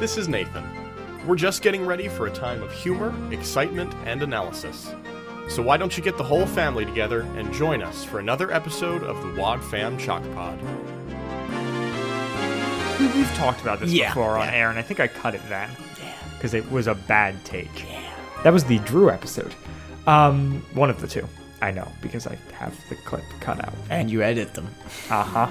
This is Nathan. We're just getting ready for a time of humor, excitement, and analysis. So why don't you get the whole family together and join us for another episode of the Wad Fam Chalk Pod? We- We've talked about this Yeah, before on yeah. air, and I think I cut it then Yeah. because it was a bad take. That was the Drew episode. Um, one of the two. I know because I have the clip cut out. And you edit them. Uh huh.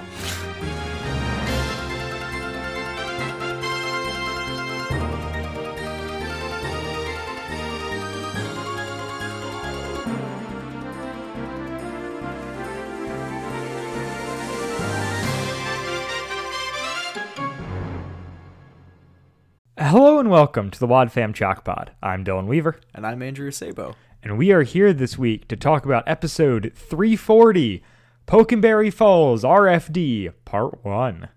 Welcome to the Wad Fam Chalk Pod. I'm Dylan Weaver, And I'm Andrew Sabo. and we are here this week to talk about episode 340 Pokenberry Falls RFD Part 1.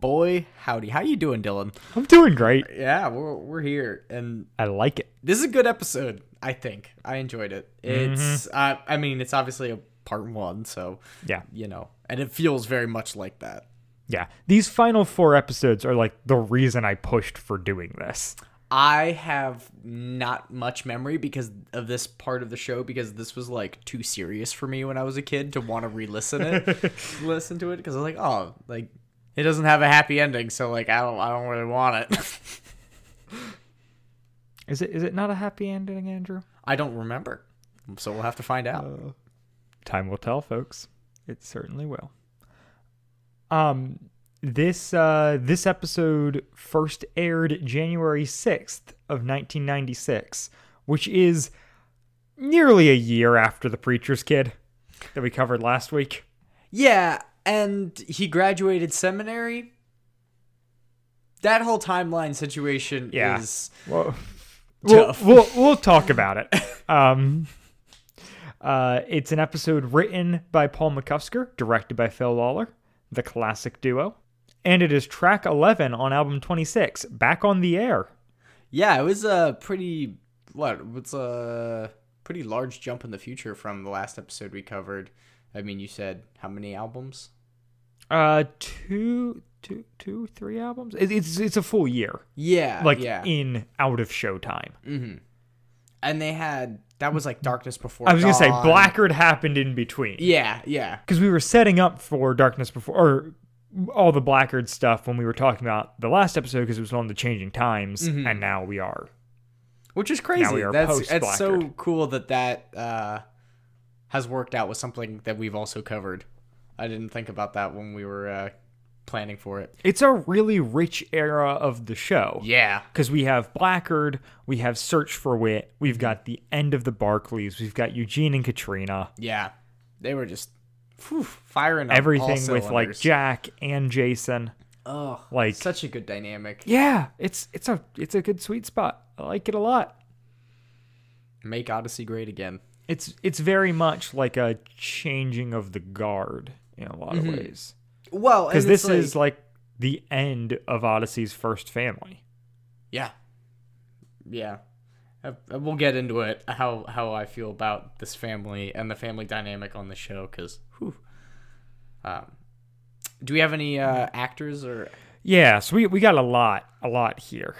Boy, howdy. How you doing, Dylan? I'm doing great. Yeah, we're, we're here. And I like it. this is a good episode, I think. I enjoyed it. It's, uh, I mean, it's obviously a part one, so, Yeah. you know, and it feels very much like that. Yeah. These final four episodes are like the reason I pushed for doing this. I have not much memory because of this part of the show because this was like too serious for me when I was a kid to want to re-listen it, listen to it because I was like, oh, like it doesn't have a happy ending, so like I don't, I don't really want it. Is it is it not a happy ending, Andrew? I don't remember, so we'll have to find out. Uh, time will tell, folks. It certainly will. Um this uh this episode first aired January 6th of 1996, which is nearly a year after The Preacher's Kid that we covered last week. Yeah, and he graduated seminary. That whole timeline situation Yeah. is Well, we'll, we'll we'll talk about it. Um, uh, it's an episode written by Paul McCusker, directed by Phil Lollar, the classic duo, and it is track eleven on album twenty six, "Back on the Air." yeah, it was a pretty what? What's a pretty large jump in the future from the last episode we covered. I mean, you said how many albums? Uh, two, two, two, three albums. It, it's it's a full year, Yeah, like yeah, in out of show time. and they had that was like Darkness Before. I was gonna say Dawn. Blackgaard happened in between. Yeah, yeah, because we were setting up for Darkness Before, or all the Blackgaard stuff when we were talking about the last episode because it was on the changing times, and now we are. which is crazy. Now we are That's it's so cool that that uh, has worked out with something that we've also covered. I didn't think about that when we were uh, planning for it. It's a really rich era of the show. Yeah, Because we have Blackgaard, we have Search for Whit, we've mm-hmm. got the end of the Barclays, we've got Eugene and Katrina, yeah, they were just whew, firing everything with like. Jack and Jason. Oh, like- such a good dynamic. Yeah, it's it's a it's a good sweet spot. I like it a lot. Make Odyssey great again. It's it's very much like a changing of the guard in a lot of mm-hmm. ways. Well, because this is like the end of Odyssey's first family. yeah, yeah. Uh, uh, We'll get into it how how I feel about this family and the family dynamic on the show because, um, do we have any uh, actors or Yeah, so we we got a lot a lot here,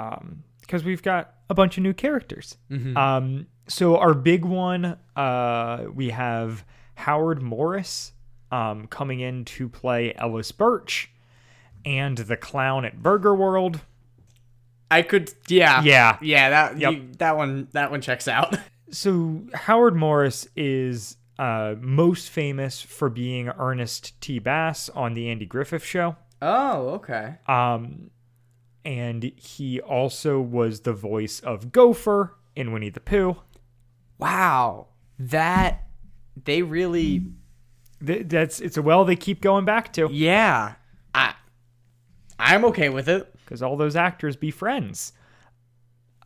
um, because we've got a bunch of new characters. Um, so our big one, uh, we have Howard Morris, um, coming in to play Ellis Birch, and the clown at Burger World. I could yeah Yeah. yeah that Yep. you, that one that one checks out. So Howard Morris is uh, most famous for being Ernest T. Bass on the Andy Griffith Show. oh okay. Um, and he also was the voice of Gopher in Winnie the Pooh. Wow, that they really Th- that's it's a well they keep going back to yeah. I I'm okay with it. because all those actors be friends.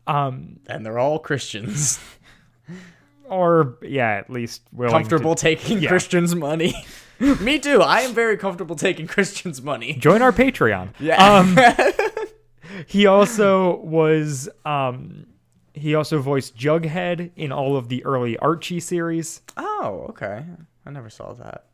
Um, And they're all Christians. or yeah, at least willing comfortable To taking Yeah. Christians' money. Me too. I am very comfortable taking Christians' money. join our Patreon. Yeah. Um, he also was um, he also voiced Jughead in all of the early Archie series. oh, okay. I never saw that.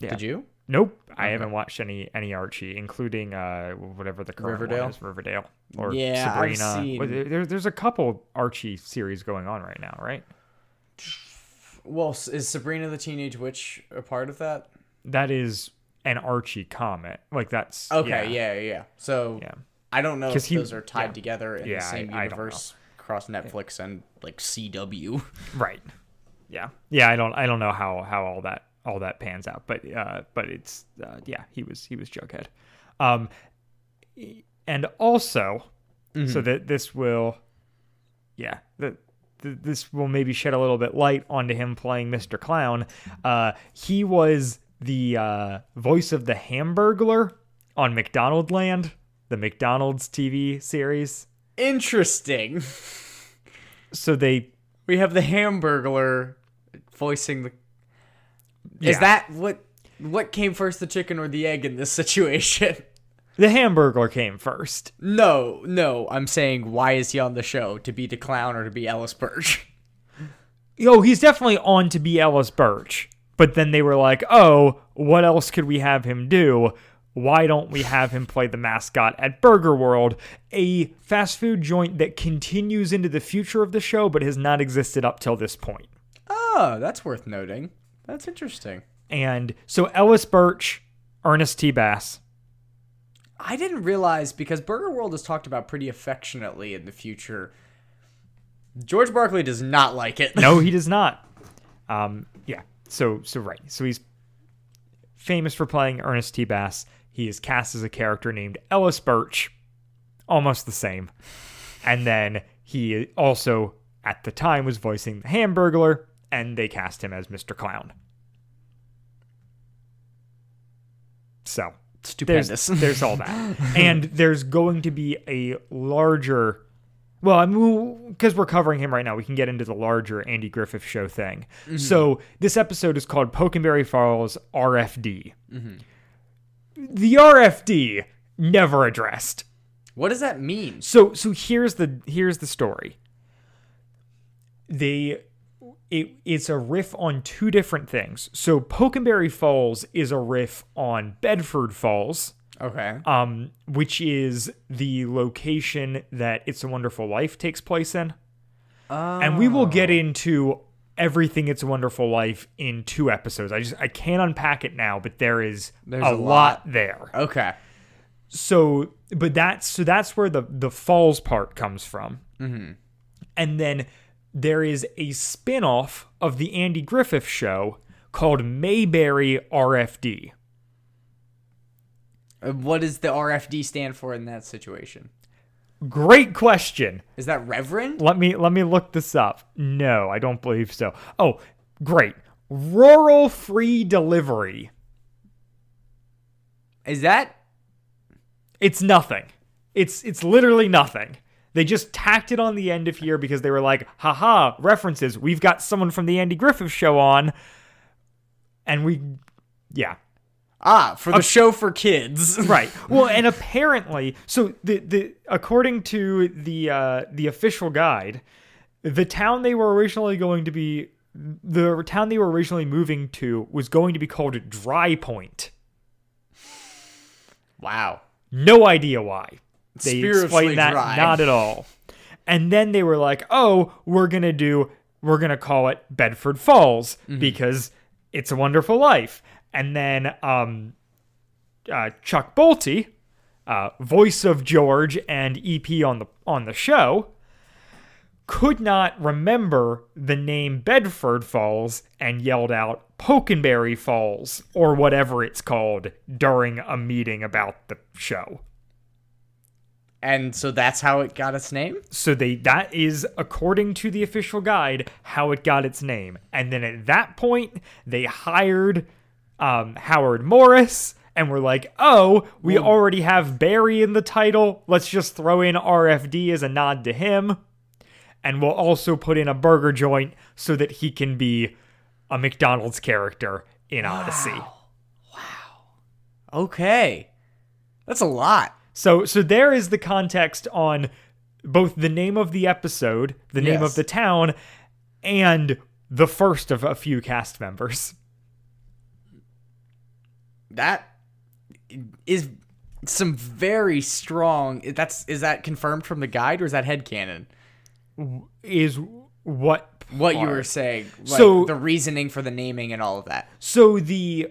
Yeah. Did you? Nope, I haven't watched any any Archie, including uh whatever the current Riverdale? one is, Riverdale or Yeah, I've Sabrina. seen- Well, there- there- there's a couple Archie series going on right now, right? Well, is Sabrina the Teenage Witch a part of that? That is an Archie comic. Like that's Okay, yeah, yeah. yeah. So yeah. I don't know if he- those are tied yeah. together in the same I- I universe across Netflix and like CW. Right. Yeah. Yeah. I don't. I don't know how how all that all that pans out, but uh, but it's uh, yeah. He was he was Jughead, um, and also so that this will, yeah, that this will maybe shed a little bit light onto him playing Mr. Clown. Uh, he was the uh, voice of the Hamburglar on McDonaldland, the McDonald's TV series. Interesting. So they We have the Hamburglar voicing the. Is that what? What came first, the chicken or the egg in this situation? the hamburger came first. No, no. I'm saying, why is he on the show? To be the clown or to be Ellis Birch? Yo, he's definitely on to be Ellis Birch. But then they were like, oh, what else could we have him do? Why don't we have him play the mascot at Burger World, a fast food joint that continues into the future of the show but has not existed up till this point? Oh, that's worth noting. That's interesting. And so Ellis Birch, Ernest T. Bass. I didn't realize because Burger World is talked about pretty affectionately in the future. George Barclay does not like it. No, he does not. Um, yeah. So so right. So he's famous for playing Ernest T. Bass. He is cast as a character named Ellis Birch, almost the same. And then he also at the time was voicing the Hamburglar, and they cast him as Mr. Clown. So there's Stupendous. there's all that, and there's going to be a larger. Well, I mean, because we're covering him right now, we can get into the larger Andy Griffith show thing. Mm-hmm. So this episode is called Pokenberry Falls RFD. Mm-hmm. The RFD never addressed. what does that mean? So so here's the here's the story. They it, it's a riff on two different things. So Pokenberry Falls is a riff on Bedford Falls, Okay. um, which is the location that It's a Wonderful Life takes place in. And we will get into everything It's a Wonderful Life in two episodes. I just I can't unpack it now, but there is There's a, a lot lot. there Okay. so but that's so that's where the the falls part comes from mm-hmm. and then there is a spin-off of the andy griffith show called mayberry rfd Uh, What does the RFD stand for in that situation? great question Is that Reverend? let me let me look this up no i don't believe so oh great rural free delivery Is that It's nothing. It's it's literally nothing. They just tacked it on the end of here because they were like, haha, references. We've got someone from the Andy Griffith show on. And we yeah. ah for the show for kids? Right. Well, and apparently, so the the according to the uh the official guide, the town they were originally going to be the town they were originally moving to was going to be called Dry Point. wow. No idea why. They explained that dry. not at all. And then they were like, "Oh, we're gonna do, we're gonna call it Bedford Falls Mm-hmm. because it's a Wonderful Life." And then um, uh, Chuck Bolte, uh, voice of George and EP on the on the show, could not remember the name Bedford Falls and yelled out Pokenberry Falls or whatever it's called during a meeting about the show. And so that's how it got its name? So they that is according to the official guide how it got its name. And then at that point they hired um, Howard Morris and were like, "Oh, we already have Barry in the title. Let's just throw in RFD as a nod to him." And we'll also put in a burger joint so that he can be a McDonald's character in Odyssey. Wow. Okay. That's a lot. So so there is the context on both the name of the episode, the name Yes. of the town, and the first of a few cast members. that is some very strong. That's is that confirmed from the guide or is that headcanon? Is what What you were saying, like So- the reasoning for the naming and all of that. So the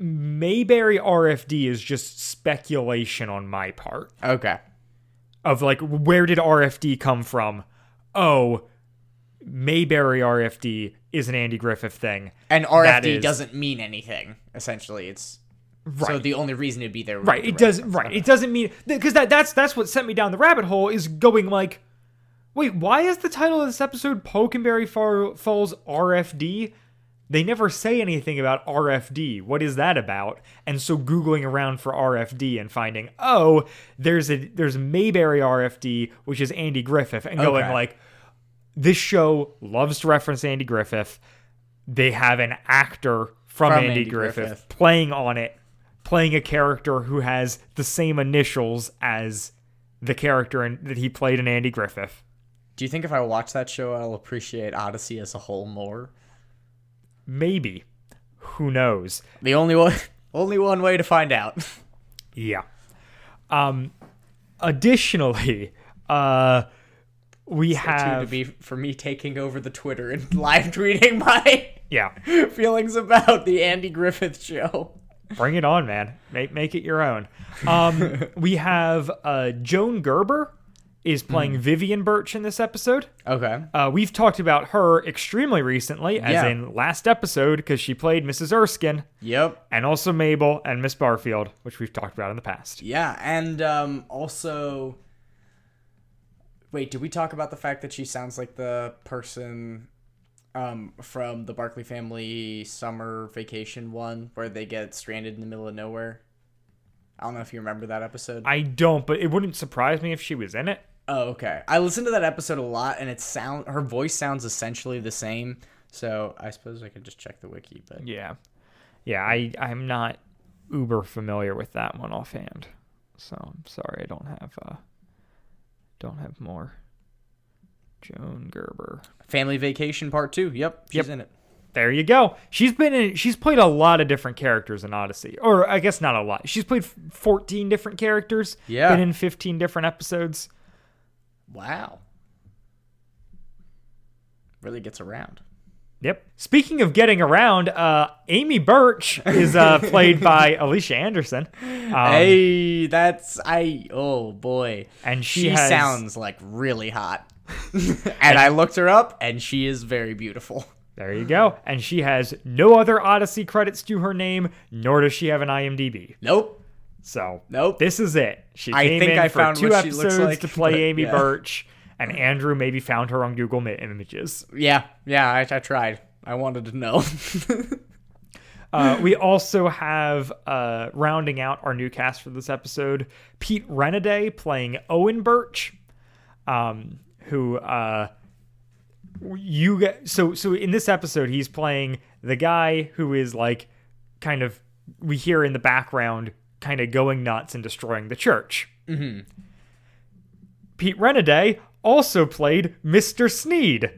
Mayberry RFD is just speculation on my part Okay. of like where did RFD come from? Oh, Mayberry RFD is an Andy Griffith thing. And RFD is- doesn't mean anything. Essentially, it's so Right. the only reason it'd be there. Right. It doesn't. Right. It doesn't mean because that that's that's what sent me down the rabbit hole is going like, wait, why is the title of this episode Pokenberry Falls RFD? They never say anything about RFD. What is that about? And so googling around for RFD and finding, oh, there's a there's Mayberry RFD, which is Andy Griffith, and going Okay. like, this show loves to reference Andy Griffith. They have an actor from, From Andy, Andy Griffith, Griffith. playing on it, playing a character who has the same initials as the character in, that he played in Andy Griffith. Do you think if I watch that show, I'll appreciate Odyssey as a whole more? Maybe. Who knows? The only one, only one way to find out. Yeah. Um additionally, uh we Two to have be for me taking over the Twitter and live tweeting my yeah. feelings about the Andy Griffith show. Bring it on, man. Make make it your own. Um, we have uh, Joan Gerber is playing Vivian Birch in this episode. Okay. Uh, we've talked about her extremely recently, as Yeah. in last episode, because she played Mrs. Erskine Yep. and also Mabel and Miss Barfield, which we've talked about in the past. Yeah, and um, also, wait, did we talk about the fact that she sounds like the person um, from the Barclay family summer vacation one, where they get stranded in the middle of nowhere? I don't know if you remember that episode. I don't, but it wouldn't surprise me if she was in it. Oh, okay. I listened to that episode a lot, and it sound her voice sounds essentially the same. So I suppose I could just check the wiki, but Yeah, yeah. I I'm not uber familiar with that one offhand, so I'm sorry I don't have uh don't have more. Joan Gerber. Family Vacation Part Two. Yep, she's Yep. in it. There you go. She's been in. She's played a lot of different characters in Odyssey, or I guess not a lot. She's played 14 different characters. Yeah. Been in 15 different episodes. Wow. Really gets around. Yep. Speaking of getting around, uh, Amy Birch is uh, played by Alicia Anderson. Um, hey, that's I. Oh boy, and she, she, has, sounds like really hot. and I looked her up, and she is very beautiful. There you go. And she has no other Odyssey credits to her name, nor does she have an IMDb. Nope. So Nope. this is it. She I came think in I for found two what she looks episodes like, to play but Amy yeah. Birch, and Andrew maybe found her on Google Images. Yeah, yeah. I, I tried. I wanted to know. Uh, we also have uh, rounding out our new cast for this episode Pete Renaday playing Owen Birch, um, who uh, you get. So so in this episode, he's playing the guy who is like kind of we hear in the background kind of going nuts and destroying the church. Mm-hmm. Pete Renaday also played Mr. Sneed.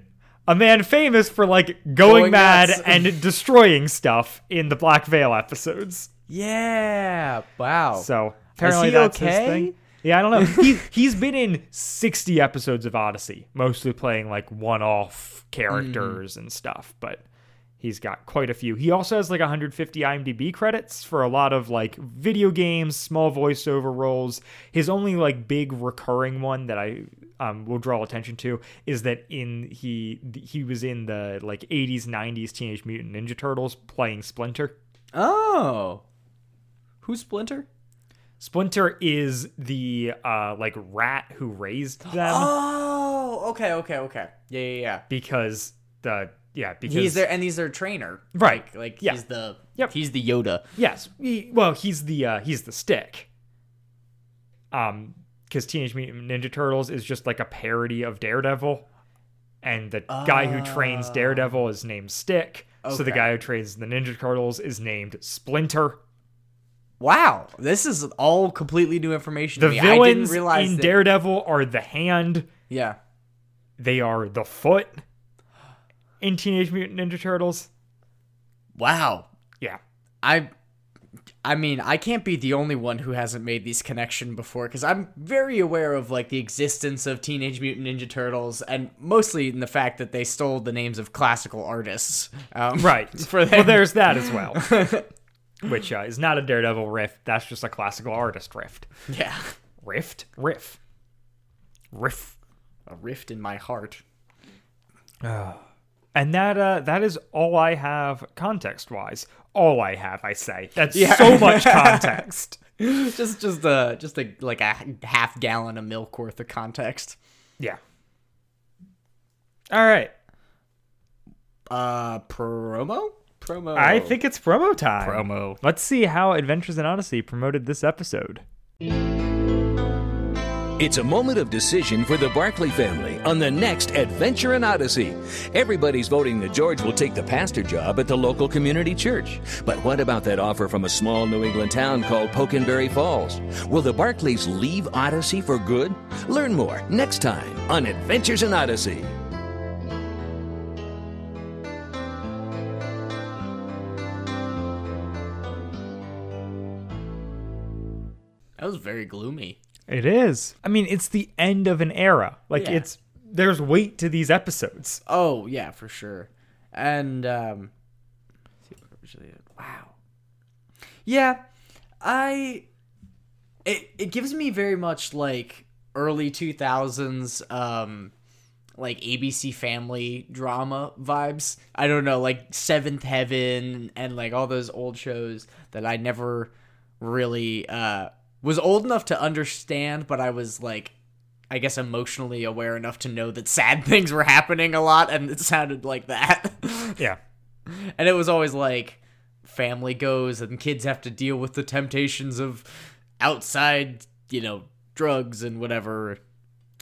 A man famous for like going, Going mad and destroying stuff in the Black Veil episodes. yeah. Wow. So apparently that's his thing. Yeah, I don't know. he he's been in sixty episodes of Odyssey, mostly playing like one-off characters and stuff, but he's got quite a few. He also has like 150 IMDb credits for a lot of like video games, small voiceover roles. His only like big recurring one that I um, will draw attention to is that in he he was in the like 80s 90s Teenage Mutant Ninja Turtles playing Splinter. oh, who's Splinter? Splinter is the uh like rat who raised them Oh, okay, okay, okay. Yeah, yeah, yeah. because the yeah because He's there, and he's their trainer. Right. Like, like Yeah. he's the Yep. he's the Yoda. yes he, well he's the uh he's the stick um because Teenage Mutant Ninja Turtles is just like a parody of Daredevil and the guy who trains Daredevil is named Stick so the guy who trains the Ninja Turtles is named Splinter Wow, this is all completely new information. the to me. I didn't villains realize in that- Daredevil are the hand Yeah. they are the foot in Teenage Mutant Ninja Turtles Wow. yeah I I mean, I can't be the only one who hasn't made these connection before because I'm very aware of like the existence of Teenage Mutant Ninja Turtles, and mostly in the fact that they stole the names of classical artists. Um, Right. For well, there's that as well. Which uh, is not a Daredevil riff. That's just a classical artist rift. yeah, Rift? Riff. Riff. a rift in my heart. And that uh, that is all I have context wise. All I have, I say. That's Yeah. so much context. just, just a, just a like a half gallon of milk worth of context. yeah. All right. Uh, promo, promo. I think it's promo time. promo. Let's see how Adventures in Odyssey promoted this episode. It's a moment of decision for the Barclay family on the next Adventure in Odyssey. Everybody's voting that George will take the pastor job at the local community church. But what about that offer from a small New England town called Pokenberry Falls? Will the Barclays leave Odyssey for good? Learn more next time on Adventures in Odyssey. That was very gloomy. It is. I mean, it's the end of an era. Like Yeah. it's there's weight to these episodes. Oh yeah, for sure. And um, let's see what originally- wow. Yeah, I. It it gives me very much like early two thousands um like ABC Family drama vibes. I don't know, like Seventh Heaven and like all those old shows that I never really uh was old enough to understand, but I was like I guess emotionally aware enough to know that sad things were happening a lot and it sounded like that. Yeah. and it was always like family goes and kids have to deal with the temptations of outside, you know, drugs and whatever,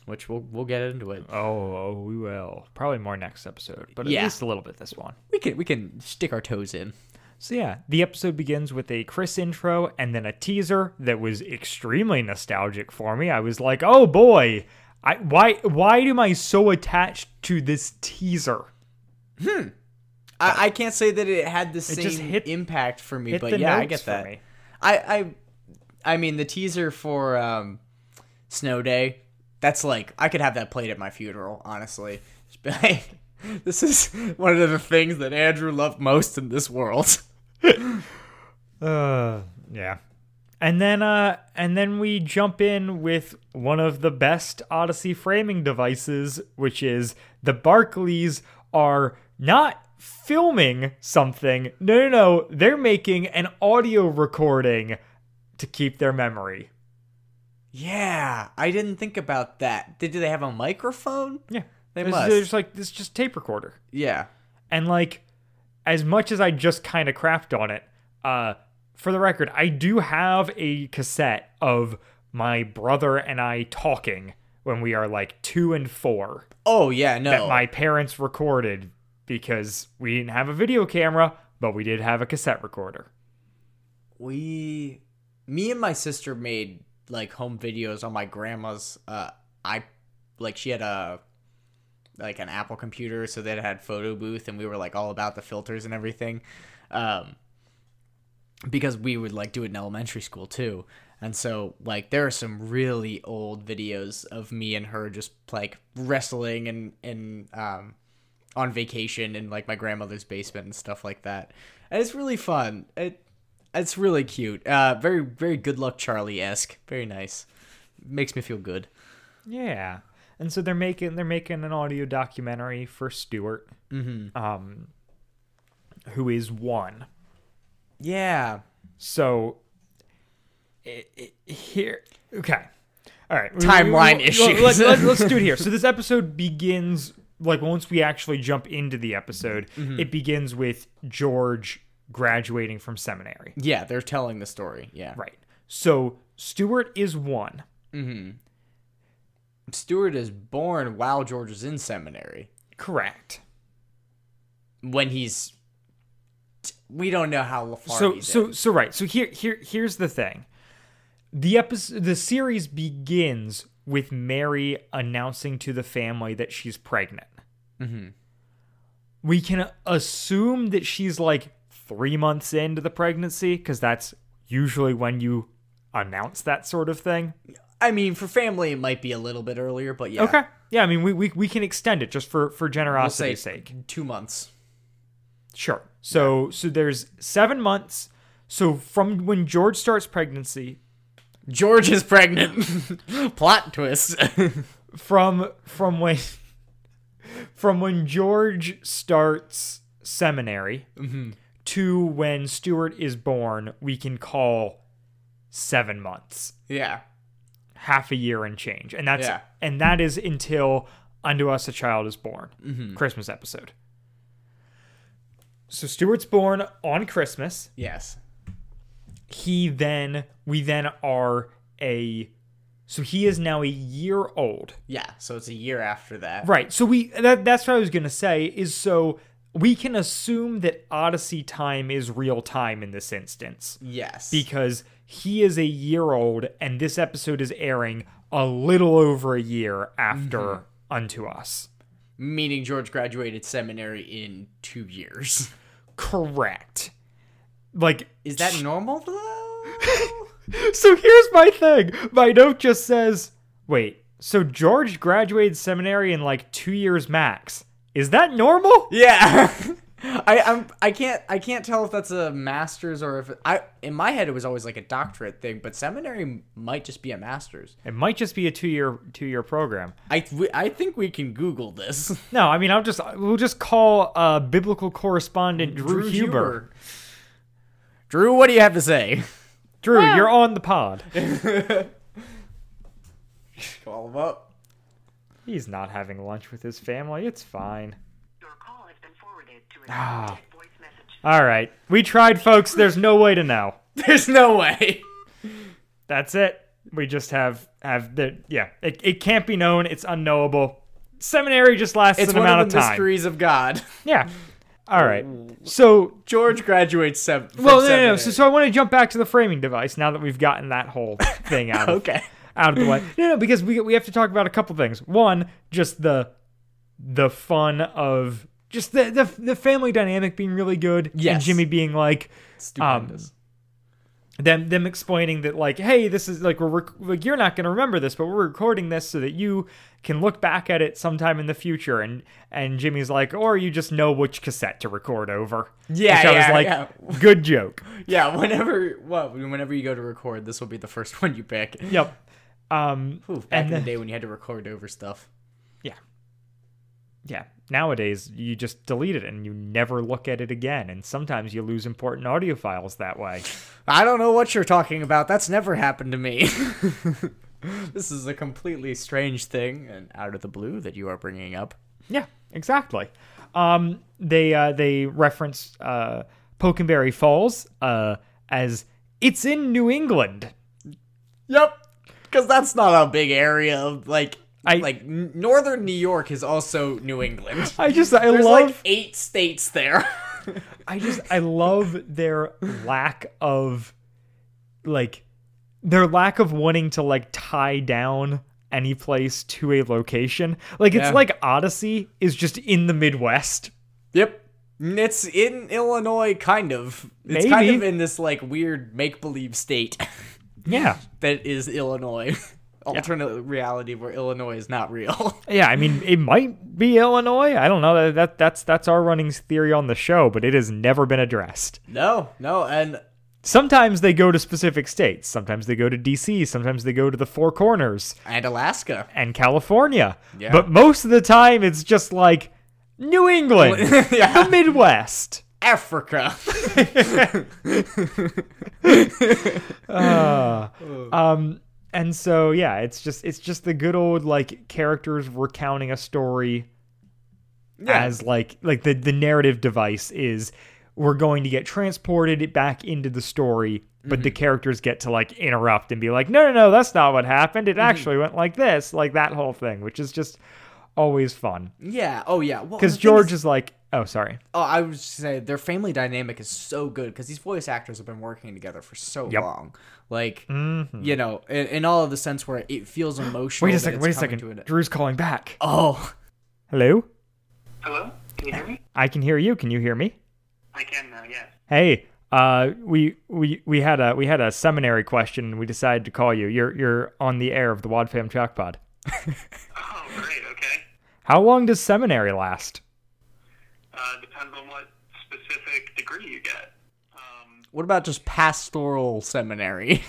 which we'll we'll get into it. Oh, oh, we will. Probably more next episode, but at Yeah. least a little bit this one. We can we can stick our toes in. So yeah, the episode begins with a Chris intro and then a teaser that was extremely nostalgic for me. I was like, "Oh boy, I why why am I so attached to this teaser?" I, I can't say that it had the same hit- impact for me, but yeah, I get that. me. I I I mean the teaser for um Snow Day, that's like I could have that played at my funeral, honestly. Just be like, this is one of the things that Andrew loved most in this world. Uh, yeah. And then uh and then we jump in with one of the best Odyssey framing devices, which is the Barclays are not filming something. No, no, no. They're making an audio recording to keep their memory. Yeah, I didn't think about that. Did do they have a microphone? Yeah. They It's- must. It's like this just tape recorder. Yeah. And like as much as I just kind of crapped on it, uh for the record, I do have a cassette of my brother and I talking when we are like 2 and 4 Oh yeah, no. that my parents recorded because we didn't have a video camera, but we did have a cassette recorder. we me and my sister made like home videos on my grandma's uh i like she had a like an apple computer so that had photo booth and we were like all about the filters and everything um because we would like do it in elementary school too and so like there are some really old videos of me and her just like wrestling and and um on vacation in like my grandmother's basement and stuff like that and it's really fun it it's really cute. Uh, very, very good luck Charlie esque. Very nice. Makes me feel good. Yeah. And so they're making they're making an audio documentary for Stuart, mm-hmm. um, who is one. Yeah. So here, okay, all right. Timeline Let- issues. Let, us do it here. So this episode begins like once we actually jump into the episode, mm-hmm. it begins with George graduating from seminary. Yeah, they're telling the story. Yeah. Right. So Stuart is one. Mm-hmm. Stuart is born while George is in seminary. Correct. When he's. We don't know how far so so so right so here here here's the thing the episode the series begins with mary announcing to the family that she's pregnant Mm-hmm. we can assume that she's like three months into the pregnancy because that's usually when you announce that sort of thing. I mean, for family, it might be a little bit earlier, but yeah. Okay. Yeah, I mean, we, we, we can extend it just for, for We'll say sake. two months. Sure. So so there's seven months. So from when George starts pregnancy, George is pregnant. Plot twist. from from when from when George starts seminary mm-hmm. to when Stuart is born, we can call seven months, yeah. Half a year and change, and that's Yeah. and that is until unto us a child is born, mm-hmm. Christmas episode. So Stuart's born on Christmas. Yes. he then we then are a so he is now a year old Yeah. So it's a year after that. right so we that, that's what i was gonna say is so we can assume that odyssey time is real time in this instance Yes. because he is a year old and this episode is airing a little over a year after mm-hmm. unto us Meaning George graduated seminary in two years. correct like Is that normal though? So here's my thing. My note just says, wait, so George graduated seminary in like two years max. Is that normal? yeah. I I'm I can't I can't tell if that's a master's or if it, I in my head it was always like a doctorate thing, but seminary might just be a master's. It might just be a two year two year program. I we, I think we can Google this. No, I mean I'll just we'll just call uh biblical correspondent Drew, Huber. Drew, what do you have to say? Drew, you're on the pod. Call him up. He's not having lunch with his family. It's fine. Your call has been forwarded to an Ah. automated. All right. We tried, folks. There's no way to know. There's no way. That's it. We just have have the yeah. It, it can't be known. It's unknowable. Seminary just lasts It's an amount of of the time. mysteries of God. Yeah. All right. So, George graduates seven. well, no, no, no. So, so I want to jump back to the framing device now that we've gotten that whole thing out. Of, okay. Out of the way. No, no, because we we have to talk about a couple things. One, just the the fun of just the the, the family dynamic being really good. And Jimmy being like, Stupendous. them them explaining that like hey this is like we're rec- like you're not going to remember this but we're recording this so that you can look back at it sometime in the future and and Jimmy's like or you just know which cassette to record over Yeah, Which I was yeah, like yeah. good joke yeah. Whenever what? Whenever you go to record, this will be the first one you pick. yep um Ooh, back and in then- the day when you had to record over stuff. Yeah yeah nowadays you just delete it and you never look at it again and sometimes you lose important audio files that way I don't know what you're talking about. That's never happened to me. this is a completely strange thing and out of the blue that you are bringing up. Yeah, exactly. Um, they uh, they reference uh, Pokenberry Falls uh, as it's in New England. Yep. Because that's not a big area of like. I- like northern New York is also New England. I just I There's love like eight states there. I just I love their lack of like their lack of wanting to like tie down any place to a location. Like it's Yeah. like Odyssey is just in the Midwest. Yep. It's in Illinois, kind of. It's kind of in this like weird make believe state Yeah. that is Illinois. Alternate reality where Illinois is not real. Yeah, I mean, it might be Illinois. I don't know. That, that that's that's our running theory on the show, but it has never been addressed. no, no, and Sometimes they go to specific states. Sometimes they go to DC. Sometimes they go to the Four Corners and Alaska. and California. Yeah. But most of the time, it's just like New England, Yeah. the Midwest. Africa. Um, and so yeah, it's just it's just the good old like characters recounting a story Yeah. as like like the the narrative device is we're going to get transported back into the story but Mm-hmm. the characters get to like interrupt and be like no no no that's not what happened Mm-hmm. it actually went like this like that whole thing which is just always fun yeah. Oh yeah. Because the thing george is- is like oh sorry Oh, I was just saying their family dynamic is so good because these voice actors have been working together for so Yep. long. Like, you know, in, in all of the sense where it feels emotional. wait a second wait a second an- drew's calling back Oh, hello Hello? Can you hear me? i can hear you can you hear me I can now, yes. hey Uh, we we we had a we had a seminary question. and We decided to call you. You're you're on the air of the Wad Fam Chalk Pod. Oh, great. Okay. How long does seminary last? Uh, depends on what specific degree you get. Um, What about just pastoral seminary?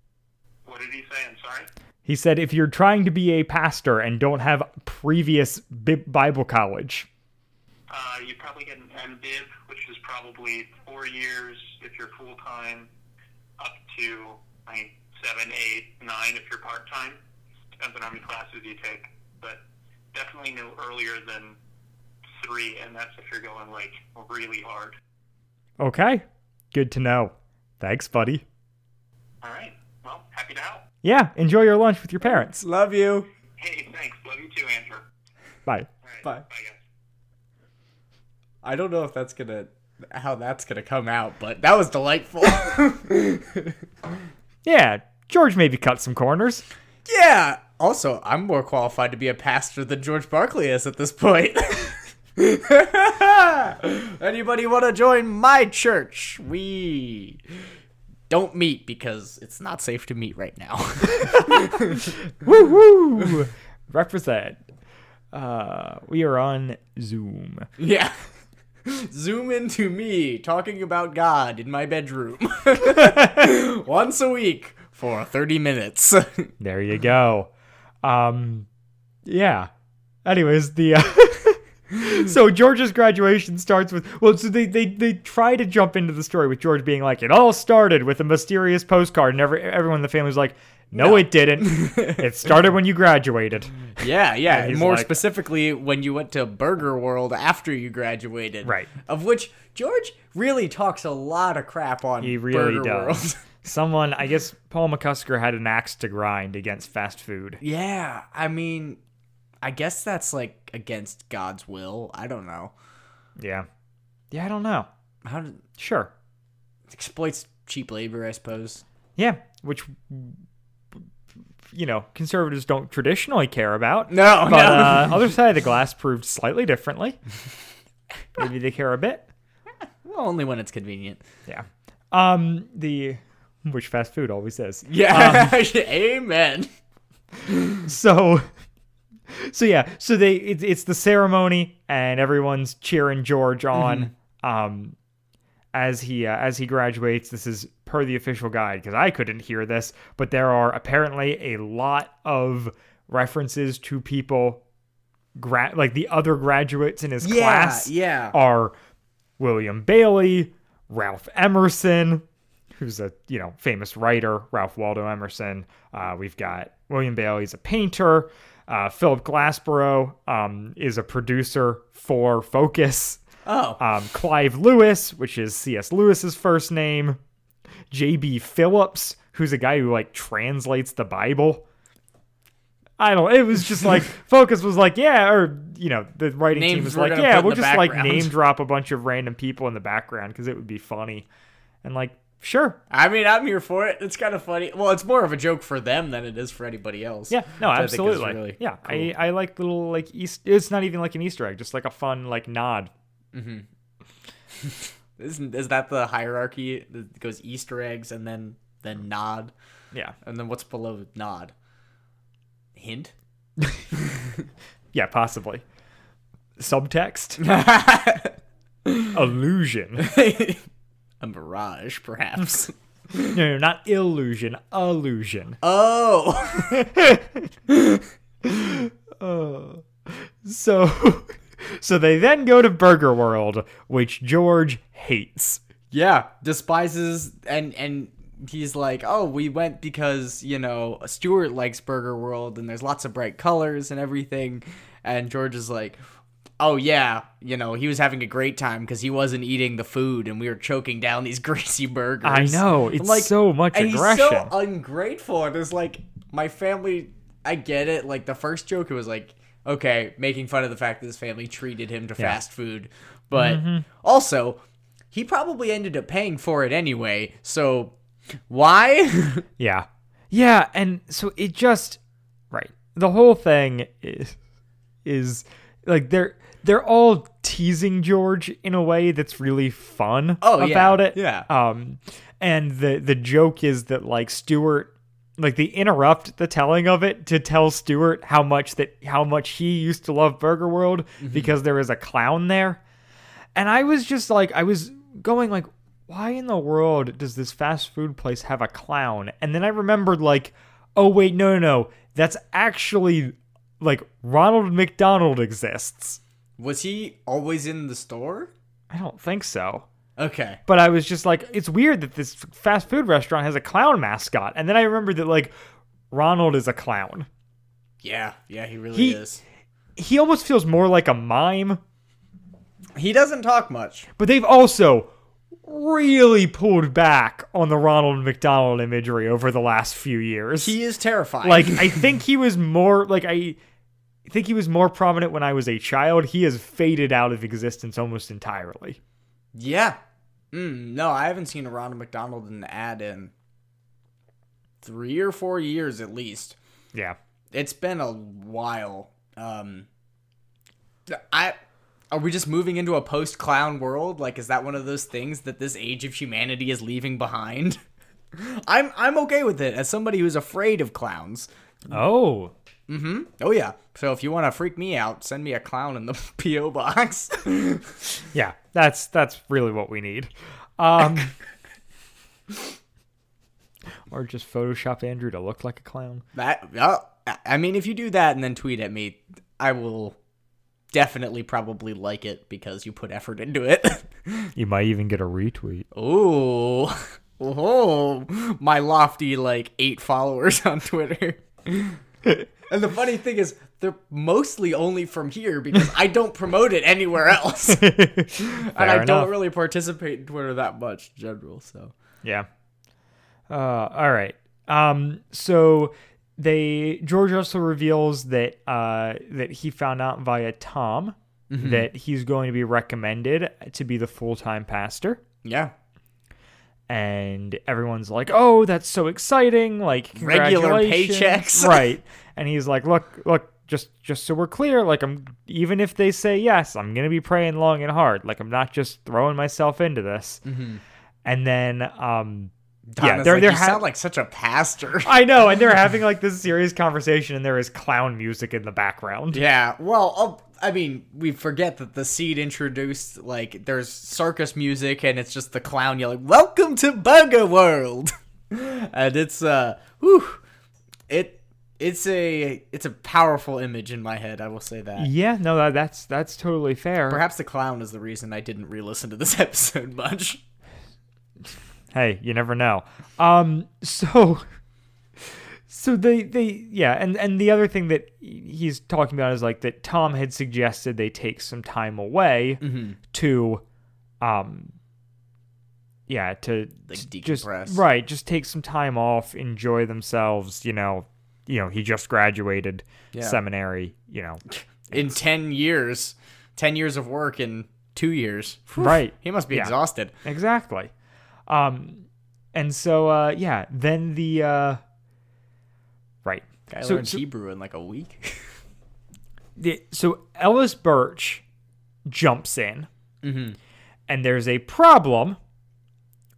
what did he say? I'm sorry. He said if you're trying to be a pastor and don't have previous Bible college. Uh, you probably get an MDiv, which is probably four years if you're full time, up to I think seven, eight, nine if you're part time. Depends on how many classes you take, but definitely no earlier than three, and that's if you're going like really hard. Okay, good to know. Thanks, buddy. All right. Well, happy to help. Yeah, enjoy your lunch with your parents. Love you. Hey, thanks. Love you too, Andrew. Bye. All right. Bye. Bye, guys. I don't know if that's gonna how that's gonna come out, but that was delightful. Yeah, George maybe cut some corners. yeah. Also, I'm more qualified to be a pastor than George Barclay is at this point. Anybody want to join my church? We don't meet because it's not safe to meet right now. Woo woo! Represent. Uh, we are on Zoom. yeah. Zoom into me talking about God in my bedroom once a week for 30 minutes. There you go. Um, yeah. Anyways, the uh, so George's graduation starts with well, so they they they try to jump into the story with George being like, it all started with a mysterious postcard, and every everyone in the family's like, no, No. it didn't. it started when you graduated. Yeah, yeah. More like- specifically, when you went to Burger World after you graduated, Right. Of which George really talks a lot of crap on. He really Burger does. World. Someone, I guess, Paul McCusker had an axe to grind against fast food. yeah, I mean, I guess that's like against God's will. I don't know Yeah, yeah, I don't know. how to Sure, exploits cheap labor. I suppose. yeah, which you know conservatives don't traditionally care about. No, but uh, other side of the glass proved slightly differently. Maybe they care a bit. Well, only when it's convenient. Yeah. Um. The which fast food always is. Yeah. Amen. So. So yeah. So they it's it's the ceremony and everyone's cheering George on. Um. As he uh, as he graduates, this is per the official guide because I couldn't hear this, but there are apparently a lot of references to people, gra- like the other graduates in his class. yeah. are William Bailey, Ralph Emerson, who's a you know famous writer, Ralph Waldo Emerson. Uh, we've got William Bailey's a painter. Uh, Philip Glassborough um, is a producer for Focus. Oh. Um, Clive Lewis, which is C.S. Lewis's first name. J.B. Phillips, who's a guy who like translates the Bible. I don't. It was just like Focus was like, yeah, or you know, the writing team was like, yeah, we'll just like name drop a bunch of random people in the background because it would be funny, and like, sure, I mean, I'm here for it. It's kind of funny. Well, it's more of a joke for them than it is for anybody else. yeah, no, which I think is absolutely, really yeah. cool. I I like little like East. It's not even like an Easter egg, just like a fun like nod. Mm-hmm. Isn't is that the hierarchy? that goes Easter eggs and then then nod, Yeah, and then what's below nod? Hint. yeah, possibly. Subtext, illusion. A mirage, perhaps. no, no, not illusion, illusion. Oh. oh. So, so they then go to Burger World, which George hates. Yeah, despises and and he's like, "Oh, we went because, you know, Stuart likes Burger World and there's lots of bright colors and everything." And George is like, "Oh yeah, you know, he was having a great time because he wasn't eating the food and we were choking down these greasy burgers." I know, It's like, so much and aggression. He's so ungrateful. And it's like my family I get it. Like the first joke it was like, okay, making fun of the fact that his family treated him to fast food. But Mm-hmm. also, he probably ended up paying for it anyway. So why? Yeah. Yeah, and so it just right. The whole thing is is like they're they're all teasing George in a way that's really fun Oh, yeah. about it. Yeah. Um and the the joke is that like Stuart like they interrupt the telling of it to tell Stuart how much that how much he used to love Burger World Mm-hmm. because there is a clown there. And I was just like I was going like why in the world does this fast food place have a clown? And then I remembered like oh wait no no no that's actually like Ronald McDonald exists. Was he always in the store? I don't think so. Okay. But I was just like, it's weird that this fast food restaurant has a clown mascot. And then I remembered that like Ronald is a clown. Yeah, yeah, he really He- is. He almost feels more like a mime, He doesn't talk much. but they've also really pulled back on the Ronald McDonald imagery over the last few years. He is terrifying. like I think he was more like I think he was more prominent when I was a child. He has faded out of existence almost entirely. yeah. Mm, no, I haven't seen a Ronald McDonald in an ad in three or four years at least. Yeah. It's been a while. Um, I are we just moving into a post clown world? Like, is that one of those things that this age of humanity is leaving behind? I'm I'm okay with it as somebody who's afraid of clowns. Oh. Oh yeah. So if you want to freak me out, send me a clown in the PO box. Yeah, that's that's really what we need. Um, or just Photoshop Andrew to look like a clown. that uh, I mean, if you do that and then tweet at me, I will definitely probably like it because you put effort into it. You might even get a retweet. Ooh. Oh, my lofty like eight followers on Twitter. And the funny thing is, they're mostly only from here because I don't promote it anywhere else, and I enough. don't really participate in Twitter that much in general. So Yeah. Uh, all right. Um, so they George also reveals that uh, that he found out via Tom that he's going to be recommended to be the full time pastor. yeah, and everyone's like, "Oh, that's so exciting!" Like Regular paychecks. right? And he's like, "Look, look, just just so we're clear, like I'm even if they say yes, I'm gonna be praying long and hard. Like I'm not just throwing myself into this." And then, um, yeah, they're like, they're you ha- sound like such a pastor. I know, and they're having like this serious conversation, and there is clown music in the background. Yeah, well, uh, I mean, we forget that the seed introduced like there's circus music and it's just the clown yelling, "Welcome to Burger World," and it's uh, whew, it it's a it's a powerful image in my head. I will say that. Yeah, no, that, that's that's totally fair. Perhaps the clown is the reason I didn't re-listen to this episode much. hey, you never know. Um, so, so they they yeah, and and the other thing that he's talking about is like that Tom had suggested they take some time away to, um, yeah, to Like to just right, just take some time off, enjoy themselves. You know, you know, he just graduated Yeah. seminary. You know, In ten years, ten years of work in two years, Whew, Right. He must be Yeah. exhausted. Exactly. Um, and so uh, yeah, then the uh, right. Guy So- learned so- Hebrew in like a week. the, so Ellis Birch jumps in, mm-hmm. and there's a problem,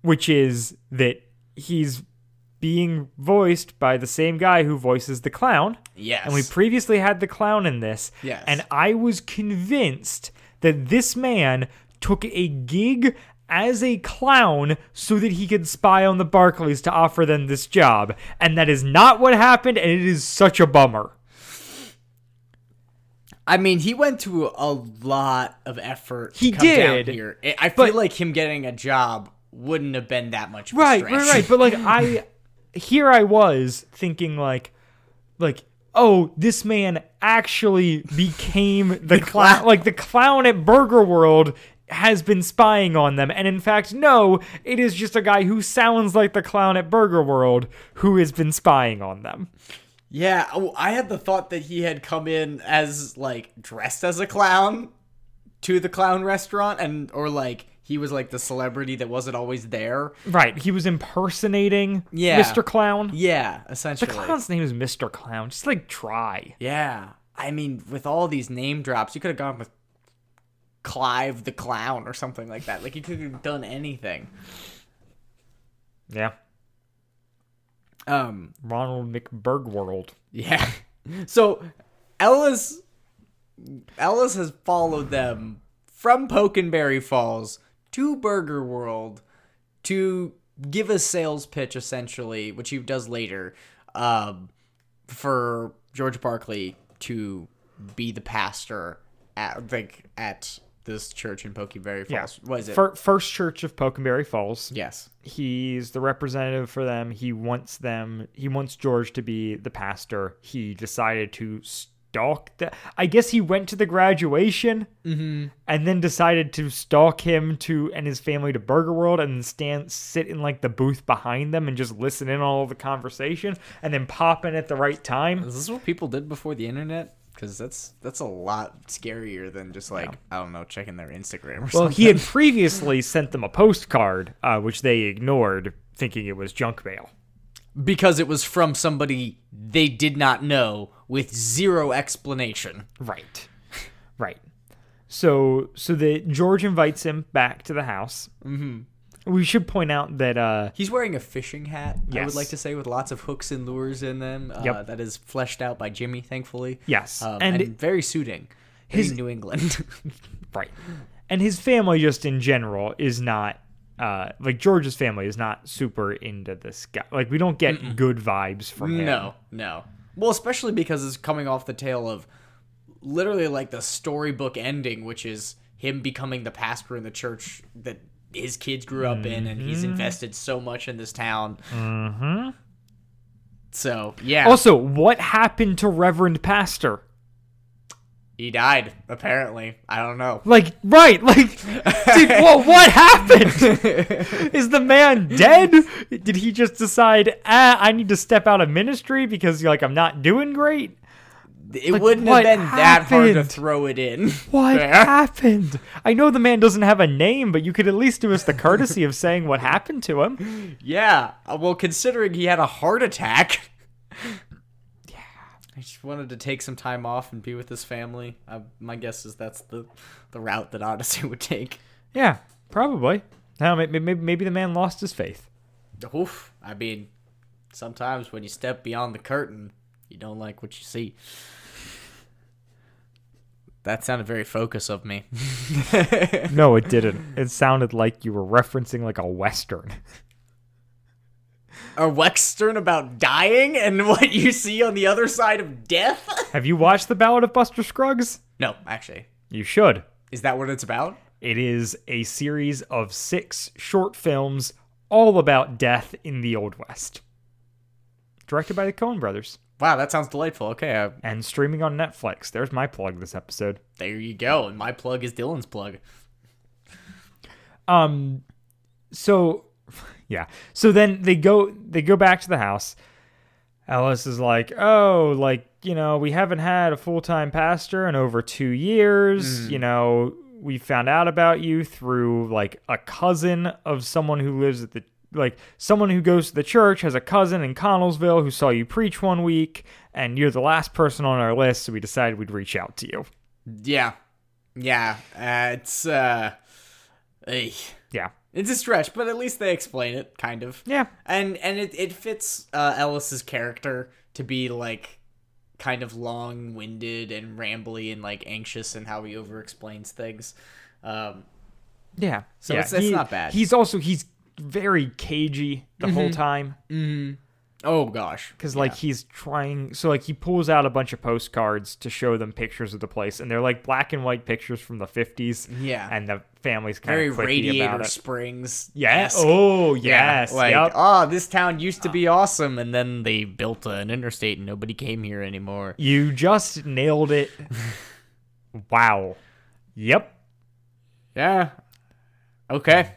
which is that he's being voiced by the same guy who voices the clown. yes, And we previously had the clown in this. Yes. And I was convinced that this man took a gig as a clown so that he could spy on the Barclays to offer them this job. And that is not what happened, and it is such a bummer. I mean, he went to a lot of effort. He did, here. I feel but- like him getting a job wouldn't have been that much. Of a right stretch. right right but like i here i was thinking like like oh this man actually became the, clown like the clown at burger world has been spying on them and in fact no it is just a guy who sounds like the clown at burger world who has been spying on them Yeah, oh, I had the thought that he had come in as like dressed as a clown to the clown restaurant, and or like he was like the celebrity that wasn't always there. right he was impersonating Yeah. mr clown Yeah, essentially. the clown's name is mr clown just like try Yeah, I mean, with all these name drops, you could have gone with Clive the Clown or something like that. Like he could have done anything. Yeah. Um, Ronald McBurgworld. yeah. So Ellis Ellis has followed them from Pokenberry Falls to Burger World to give a sales pitch essentially, which he does later, um, for George Barclay to be the pastor at like at this church in Pokenberry Yeah. Falls. Was it? Fir- First Church of Pokenberry Falls. yes. He's the representative for them. He wants them. He wants George to be the pastor. He decided to stalk the. I guess he went to the graduation mm-hmm. and then decided to stalk him to and his family to Burger World and stand sit in like the booth behind them and just listen in all the conversation and then pop in at the right time. Is this what people did before the internet? Because that's that's a lot scarier than just like I don't know checking their Instagram or Well, something. he had previously sent them a postcard, uh, which they ignored, thinking it was junk mail. because it was from somebody they did not know with zero explanation. Right. Right. So so the George invites him back to the house. Mm-hmm. We should point out that uh He's wearing a fishing hat. I would like to say with lots of hooks and lures in them. Uh, Yep. That is fleshed out by Jimmy, thankfully. Yes, um, and and, very suiting. His New England. right. And his family just in general is not uh like George's family is not super into this guy. Like we don't get good vibes from him. no, no. Well, especially because it's coming off the tail of literally like the storybook ending, which is him becoming the pastor in the church that his kids grew up in, and Mm-hmm. he's invested so much in this town. Mm-hmm. So yeah, Also, what happened to Reverend Pastor? he died. Apparently, I don't know. Like, right, like, did, well, what happened? Is the man dead? Did he just decide, ah, I need to step out of ministry because, like, I'm not doing great? It Like, wouldn't have been that hard to throw it in. What There. happened? I know the man doesn't have a name, but you could at least do us the courtesy of saying what happened to him. Yeah. uh, Well, considering he had a heart attack. Yeah. I just wanted to take some time off and be with his family. Uh, my guess is that's the the route that Odyssey would take. Yeah, probably. Now, maybe, maybe, maybe the man lost his faith. Oof. I mean, sometimes when you step beyond the curtain, you don't like what you see. That sounded very focus of me. No, it didn't. It sounded like you were referencing, like, a Western. a Western about dying and what you see on the other side of death? Have you watched The Ballad of Buster Scruggs? no, actually. You should. Is that what it's about? It is a series of six short films all about death in the Old West. Directed by the Coen brothers Wow, that sounds delightful. Okay, uh, and streaming on Netflix. There's my plug this episode. there you go. And my plug is Dylan's plug. Um so yeah. So then they go they go back to the house. Ellis is like, "Oh, like, you know, we haven't had a full-time pastor in over 2 years. You know, we found out about you through like a cousin of someone who lives at the like someone who goes to the church has a cousin in Connellsville who saw you preach one week and you're the last person on our list, so we decided we'd reach out to you." Yeah, yeah. Uh, it's uh. Yeah. it's a stretch, but at least they explain it, kind of. Yeah. and and it it fits uh, Ellis's character to be like kind of long-winded and rambly and like anxious and how he over-explains things. Um, Yeah. So yeah. it's- it's not bad. He's also he's very cagey the whole mm-hmm. time mm-hmm. oh gosh, because like he's trying. So like he pulls out a bunch of postcards to show them pictures of the place, and they're like black and white pictures from the fifties. Yeah. And the family's kind very of Radiator about it. Springs. Yes. Oh yes. like yep. oh, ah, this town used to be ah. awesome, and then they built an interstate, and nobody came here anymore. You just nailed it. wow. Yep. Yeah. Okay.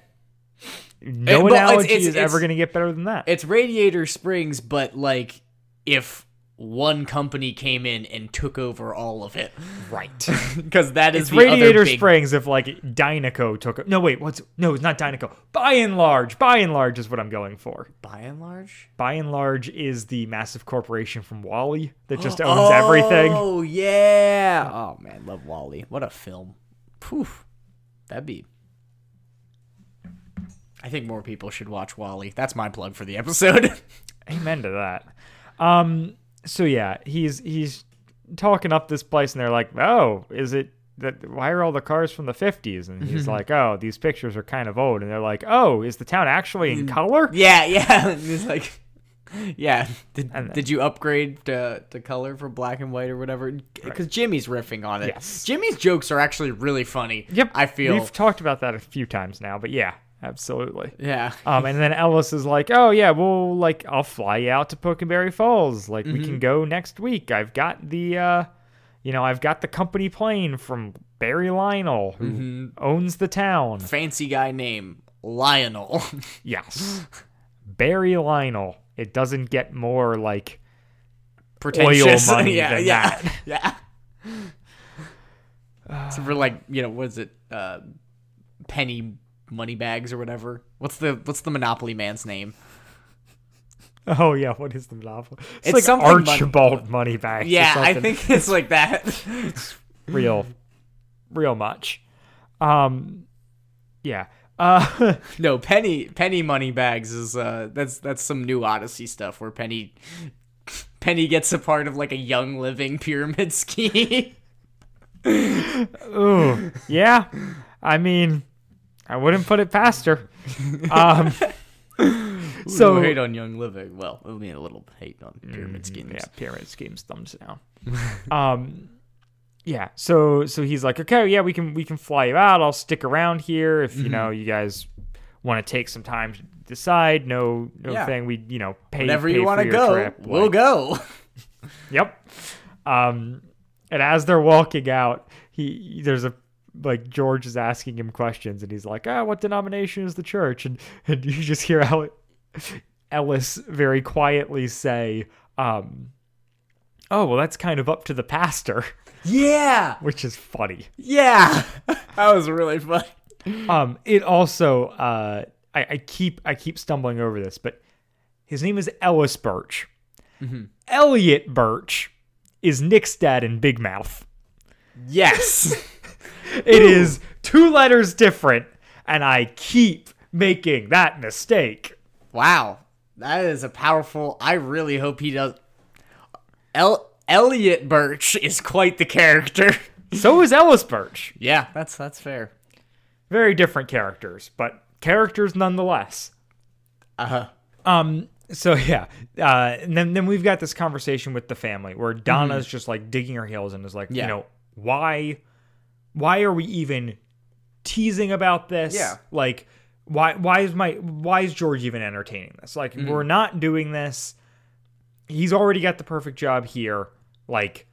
No Eh, well, it's- analogy it's- is ever going to get better than that. It's Radiator Springs, but like if one company came in and took over all of it. Right. Because that is It's Radiator big Springs if like Dinoco took. No, wait. What's no? It's not Dinoco. By and large, by and large is what I'm going for. by and large. By and large is the massive corporation from WALL-E that just owns everything. Oh yeah. Oh man, love WALL-E. What a film. Poof. That'd be. I think more people should watch WALL-E. That's my plug for the episode. Amen to that. Um. So yeah, he's he's talking up this place, and they're like, "Oh, is it that? Why are all the cars from the '50s?" And he's like, "Oh, these pictures are kind of old." And they're like, "Oh, is the town actually in color?" yeah, yeah. It's like, yeah. Did, then- did you upgrade to, to color for black and white or whatever? Because Jimmy's riffing on it. Yes. Jimmy's jokes are actually really funny. Yep. I feel. we've talked about that a few times now, but yeah, absolutely. yeah. Um, and then Ellis is like, "Oh yeah, well, like I'll fly you out to Pokenberry Falls. Like we Mm-hmm. can go next week. I've got the, uh, you know, I've got the company plane from Barry Lionel, who Mm-hmm. owns the town. Fancy guy name Lionel. Yes, Barry Lionel. It doesn't get more like pretentious money yeah, than yeah, that. yeah. so for like you know, what is it? Uh, penny money bags or whatever. What's the what's the Monopoly man's name? oh yeah, what is the novel? It's, It's like something money- Archibald Moneybags. Yeah, I think it's like that. it's real, real much. Um, yeah. Uh, no, penny penny money bags is uh that's that's some new Odyssey stuff where Penny Penny gets a part of like a young living pyramid scheme. Ooh, yeah. I mean, I wouldn't put it past her. Um, so so hate on young living. Well, I mean a little hate on pyramid schemes. yeah, pyramid schemes, thumbs down. um, yeah. So so he's like, okay, yeah, we can we can fly you out. I'll stick around here if you know you guys want to take some time to decide. No, no Yeah. thing. We you know pay Whenever pay you want to go, trip. we'll Like, go. Yep. Um, and as they're walking out, he there's a like George is asking him questions, and he's like, "Ah, what denomination is the church?" And and you just hear Ellis, Ellis very quietly say, um, "Oh, well, that's kind of up to the pastor," Yeah, which is funny. yeah, that was really fun. Um, it also, uh, I, I keep I keep stumbling over this, but his name is Ellis Birch. Elliot Birch is Nick's dad in Big Mouth. Yes. It is two letters different, and I keep making that mistake. Wow, that is a powerful. I really hope he does. El Elliot Birch is quite the character. So is Ellis Birch. yeah, that's that's fair. Very different characters, but characters nonetheless. Uh huh. Um. So yeah, uh, and then then we've got this conversation with the family where Donna's just like digging her heels and is like, Mm-hmm. Yeah. you know, why, why are we even teasing about this? Yeah. Like, why why is my why is George even entertaining this? Like, Mm-hmm. we're not doing this. He's already got the perfect job here. Like,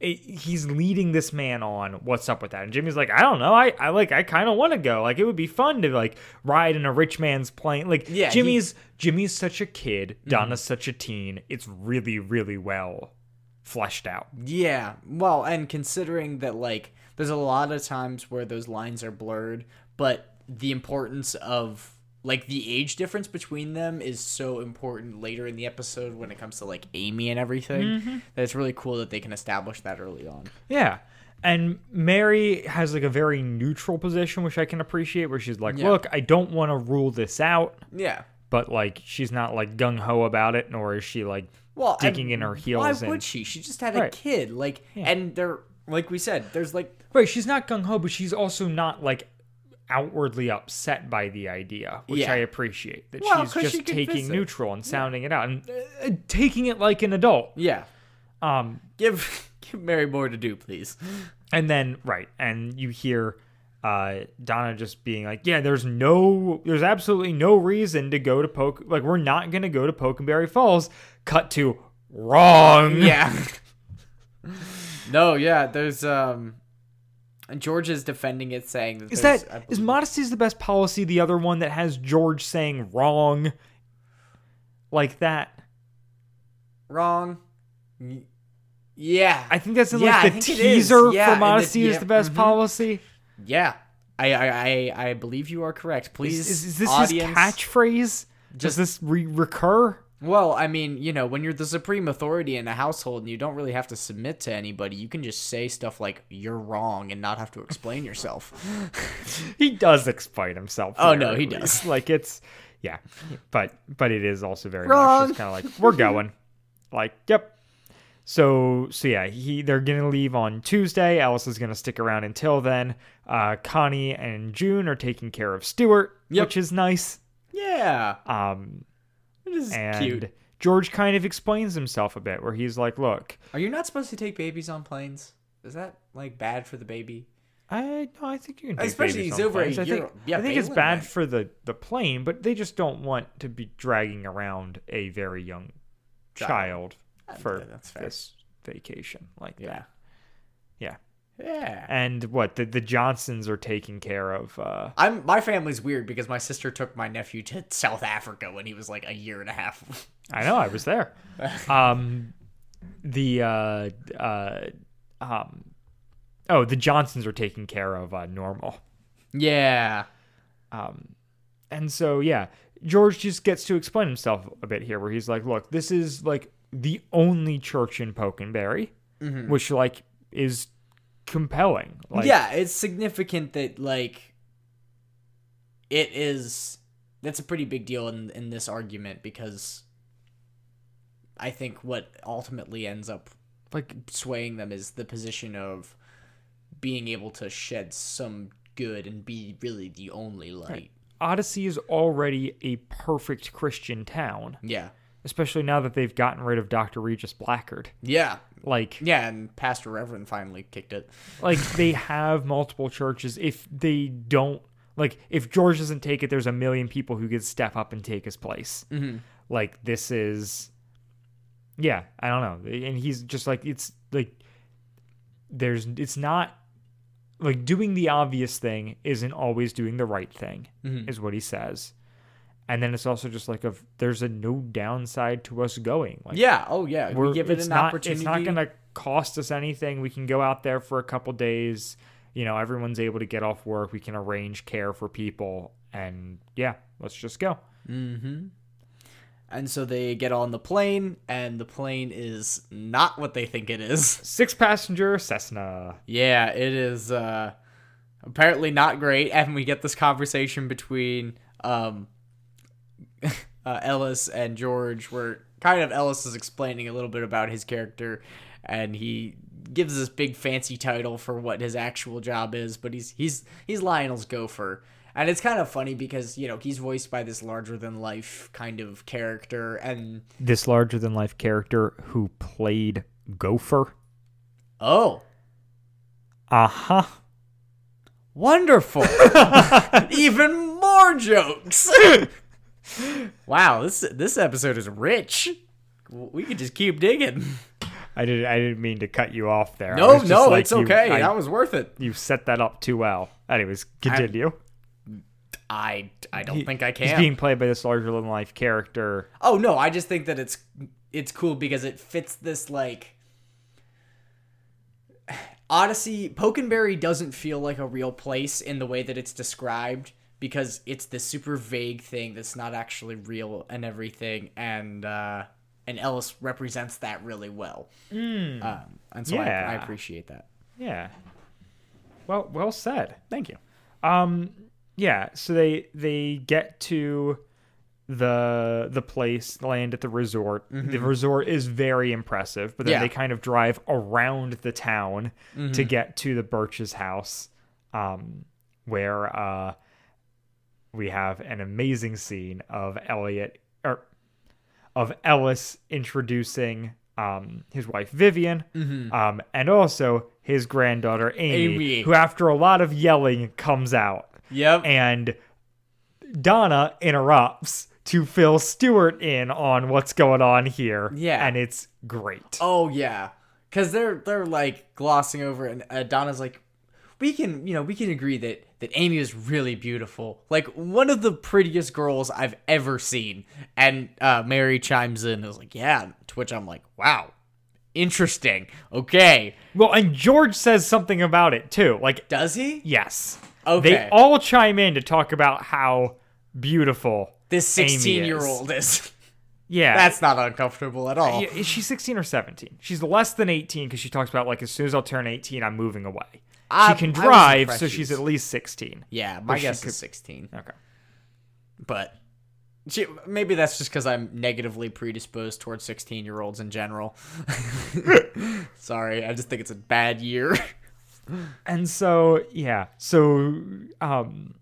it, he's leading this man on. What's up with that? And Jimmy's like, I don't know. I, I like I kind of want to go. Like, it would be fun to like ride in a rich man's plane. Like, Yeah, he- Mm-hmm. Jimmy's Jimmy's such a kid. Donna's such a teen. It's really really well fleshed out. Yeah. Well, and considering that, like, there's a lot of times where those lines are blurred, but the importance of like the age difference between them is so important later in the episode when it comes to like Amy and everything. Mm-hmm. That it's really cool that they can establish that early on. Yeah. And Mary has like a very neutral position, which I can appreciate, where she's like, Yeah. "Look, I don't want to rule this out, Yeah. but like she's not like gung ho about it, nor is she like well digging in her heels. Why and- would she? She just had a Right. kid. Like, and they're like we said, there's like Right, she's not gung ho, but she's also not like outwardly upset by the idea, which Yeah. I appreciate. That Well, she's 'cause just she can taking visit. neutral and sounding it out and uh, taking it like an adult. yeah. Um, Give give Mary more to do, please. and then right, and you hear uh Donna just being like, "Yeah, there's no, there's absolutely no reason to go to Poke. Like, we're not gonna go to Pokenberry Falls." Cut to wrong. Yeah. no, yeah, there's um and George is defending it saying that Is that is modesty is the best policy? The other one that has George saying wrong, like that. wrong? Yeah, I think that's in Yeah, like the teaser Yeah, for and the- modesty is the best mhm. policy. yeah. I, I I I believe you are correct. Please, Is, is, is this audience. his catchphrase? Does this re- recur? Well, I mean, you know, when you're the supreme authority in a household and you don't really have to submit to anybody, you can just say stuff like "you're wrong" and not have to explain yourself. He does explain himself. Oh, no, he least. does. Like it's yeah, but but it is also very Wrong. much just kind of like we're going. like yep. So so yeah, he they're gonna leave on Tuesday. Ellis is gonna stick around until then. Uh, Connie and June are taking care of Stuart, Yep. which is nice. yeah, Um, it is and cute. George kind of explains himself a bit, where he's like, "Look, Are you not supposed to take babies on planes? Is that like bad for the baby? I no, I think you can take Especially babies he's on over a planes. I year- think, yeah, I think it's bad for the the plane, but they just don't want to be dragging around a very young child, Child. for that's fair. this vacation like that. Yeah, Yeah. and what the the Johnsons are taking care of. Uh, I'm my family's weird because my sister took my nephew to South Africa when he was like a year and a half. I know I was there. um, the uh, uh, um, oh, the Johnsons are taking care of uh, normal. yeah. Um, and so yeah, George just gets to explain himself a bit here, where he's like, "Look, this is like the only church in Pokenberry, which like is compelling. Like, yeah, it's significant that like it is that's a pretty big deal in in this argument because I think what ultimately ends up like swaying them is the position of being able to shed some good and be really the only light. Odyssey is already a perfect Christian town, Yeah. especially now that they've gotten rid of Doctor Regis Blackgaard. Yeah. Like, Yeah, and Pastor Reverend finally kicked it. like they have multiple churches. If they don't, like, if George doesn't take it, there's a million people who could step up and take his place. Mm-hmm. like this is yeah i don't know and he's just like it's like there's it's not like doing the obvious thing isn't always doing the right thing Mhm. is what he says and then it's also just like of there's a no downside to us going like Yeah. Oh, yeah. we're, We give it it's an not, opportunity. it's not gonna cost us anything we can go out there for a couple days you know everyone's able to get off work we can arrange care for people and yeah let's just go Mm-hmm. And so they get on the plane, and the plane is not what they think it is. six passenger cessna Yeah, it is uh, apparently not great. And we get this conversation between um, uh, Ellis and George, where kind of Ellis is explaining a little bit about his character, and he gives this big fancy title for what his actual job is, but he's he's he's Lionel's gopher. And it's kind of funny because, you know, he's voiced by this larger than life kind of character and this larger than life character who played Gopher. oh, Uh huh. Wonderful. Even more jokes. Wow, this this episode is rich. We could just keep digging. I didn't. I didn't mean to cut you off there. No, no, like, it's you- okay. I- that was worth it. you set that up too well. Anyways, continue. I I don't He- think I can. He's being played by this larger than life character. Oh no, I just think that it's it's cool because it fits this like Odyssey Pokenberry doesn't feel like a real place in the way that it's described because it's this super vague thing that's not actually real and everything and uh and Ellis represents that really well. Um, and so I, I appreciate that. Yeah. Well, well said. Thank you. Um, yeah. So they they get to the the place, land at the resort. The resort is very impressive, but then Mm-hmm. Yeah. they kind of drive around the town Mm-hmm. to get to the Birch's house, um, where uh, we have an amazing scene of Elliot or of Ellis introducing um, his wife Vivian, um, and also his granddaughter Amy, Mm-hmm. Amy. who, after a lot of yelling, comes out, Yep. and Donna interrupts to fill Stuart in on what's going on here. Yeah. and it's great. Oh yeah, because they're they're like glossing over, it, and uh, Donna's like, we can you know we can agree that that Amy is really beautiful, like one of the prettiest girls I've ever seen. And uh, Mary chimes in and is like, yeah. To which I'm like, wow, Interesting. Okay. Well, and George says something about it too. Like, Does he? yes. Okay. They all chime in to talk about how beautiful This 16 year old is. Yeah. That's not uncomfortable at all. Is she 16 or 17? She's less than 18 because she talks about, like, as soon as I'll turn 18, I'm moving away. I- she can drive, so she's at least 16. Yeah, my guess could- is 16. Okay. But she, maybe that's just because I'm negatively predisposed towards 16 year olds in general. Sorry, I just think it's a bad year. And so, yeah. So, um,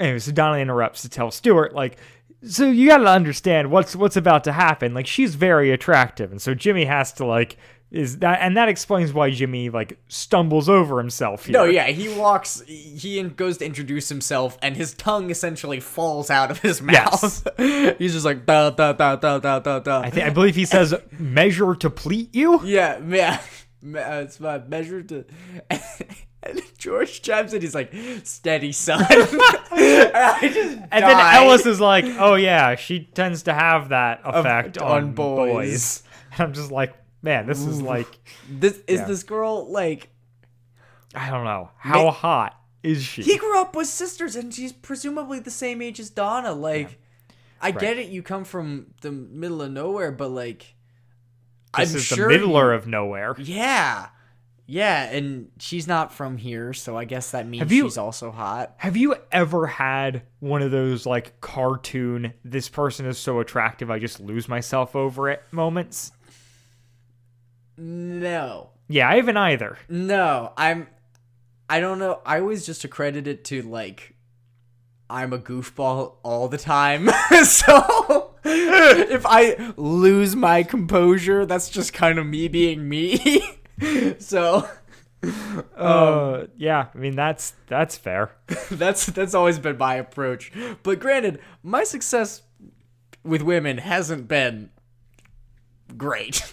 anyway, so Donna interrupts to tell Stuart, like, so you got to understand what's what's about to happen. Like, she's very attractive, and so Jimmy has to like is that, and that explains why Jimmy like stumbles over himself. Here. No, yeah, he walks, he goes to introduce himself, and his tongue essentially falls out of his mouth. Yes. He's just like, da, da, da, da, da, da, da. I think I believe he says, "Measure to pleat you." Yeah, yeah. Uh, It's my measure to. And George chimes in. He's like, "Steady, son." and I just And then. Ellis is like, "Oh yeah, she tends to have that effect on on, boys." boys. And I'm just like, man, this is mm. like, This is Yeah. this girl like I don't know, how hot is she? he grew up with sisters, and she's presumably the same age as Donna. Like, I get it. You come from the middle of nowhere, but like, this I'm is sure the middler you- of nowhere. Yeah. Yeah, and she's not from here, so I guess that means you- she's also hot. Have you ever had one of those like cartoon, this person is so attractive, I just lose myself over it moments? No. Yeah, I haven't either. No, I'm I don't know. I always just accredit it to like I'm a goofball all the time. so if I lose my composure, that's just kind of me being me. so Uh, yeah, I mean that's that's fair. that's that's always been my approach. But granted, my success with women hasn't been great.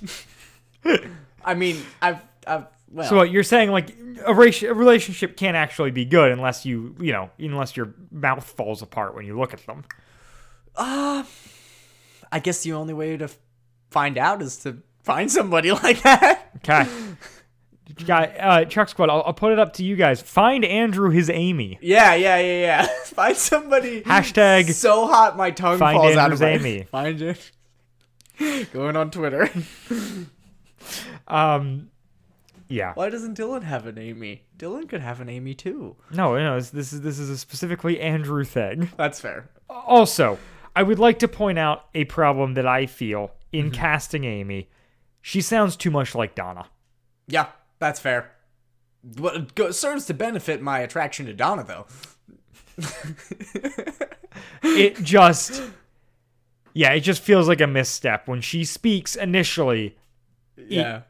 I mean, I've I've well So what you're saying, like a, rati- a relationship can't actually be good unless you, you know, unless your mouth falls apart when you look at them. I guess the only way to find out is to find somebody like that. Okay. Guy, uh, Chuck Squad, I'll, I'll put it up to you guys. Find Andrew his Amy. Yeah, yeah, yeah, yeah. Find somebody. Hashtag so hot my tongue find falls out of my. Amy. Find it. Going on Twitter. Um, yeah. Why doesn't Dylan have an Amy? Dylan could have an Amy too. No, no, this, is this is a specifically Andrew thing. That's fair. Also, I would like to point out a problem that I feel in Mm-hmm. casting Amy. She sounds too much like Donna. Yeah, that's fair. But it serves to benefit my attraction to Donna, though. It just, yeah, it just feels like a misstep when she speaks initially. Yeah.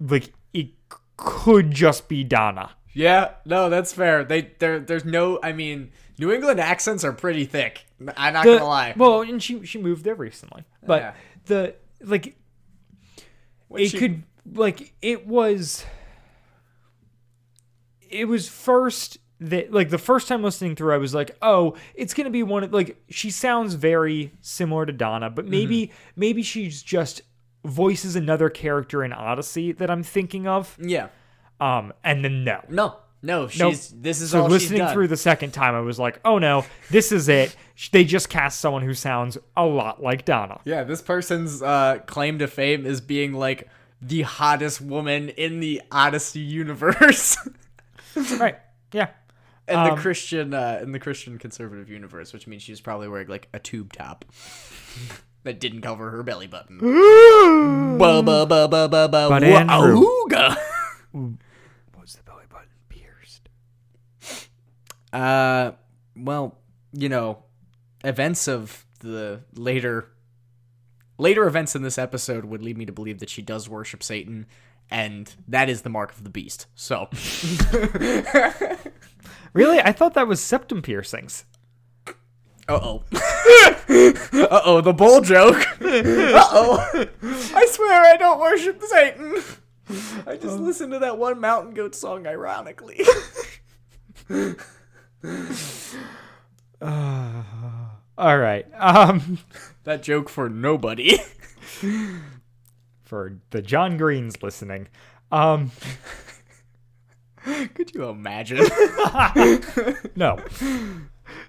Like it could just be Donna. Yeah, no, that's fair. They there there's no I mean, New England accents are pretty thick. I'm not The- gonna lie. Well, and she she moved there recently, but Yeah. the like When it she- could like it was it was first that like the first time listening through i was like oh it's gonna be one of like she sounds very similar to donna but maybe Mm-hmm. maybe she's just voices another character in odyssey that i'm thinking of Yeah. um and then no No. No, she's Nope. this is so listening through the second time i was like oh no this is it they just cast someone who sounds a lot like donna Yeah, this person's uh claim to fame is being like the hottest woman in the Odyssey universe. right yeah And Um, the Christian uh in the Christian conservative universe, which means she's probably wearing like a tube top. that didn't cover her belly button. Ba, ba, ba, ba, ba, ba, But wa- Andrew- auga. was the belly button pierced Uh, well, you know, events of the later later events in this episode would lead me to believe that she does worship Satan, and that is the mark of the beast. So, Really? I thought that was septum piercings. Uh oh, uh oh, the bull joke. Uh oh, I swear I don't worship Satan. I just listened to that one mountain goat song ironically. All right. Um that joke for nobody. for the John Greens listening. Um, Could you imagine? no.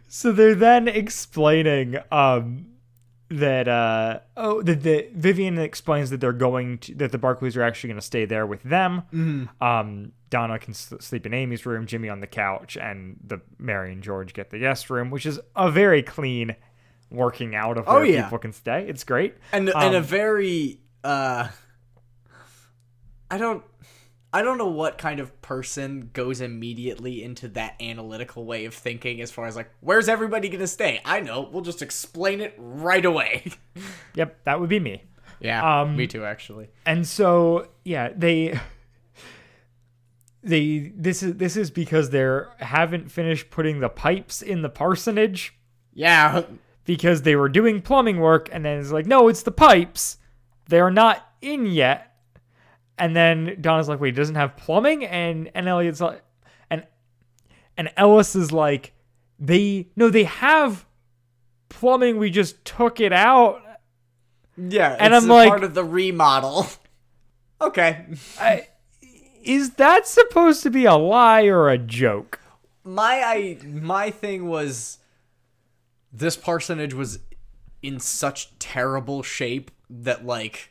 So they're then explaining um that uh oh that the Vivian explains that they're going to that the Barclays are actually going to stay there with them. Um Donna can s- sleep in Amy's room, Jimmy on the couch, and the Mary and George get the guest room, which is a very clean working out of Oh, where yeah. people can stay. It's great. and and a Um, very uh I don't I don't know what kind of person goes immediately into that analytical way of thinking as far as like where's everybody going to stay? I know, we'll just explain it right away. Yep, that would be me. Yeah, Um, me too actually. and so yeah they they this is this is because they're haven't finished putting the pipes in the parsonage Yeah, because they were doing plumbing work and then it's like no it's the pipes they're not in yet and then donna's like wait it doesn't have plumbing and and elliot's like and and ellis is like they no they have plumbing we just took it out yeah, And it's I'm like- part of the remodel. okay. I, is that supposed to be a lie or a joke my I my thing was this parsonage was in such terrible shape that like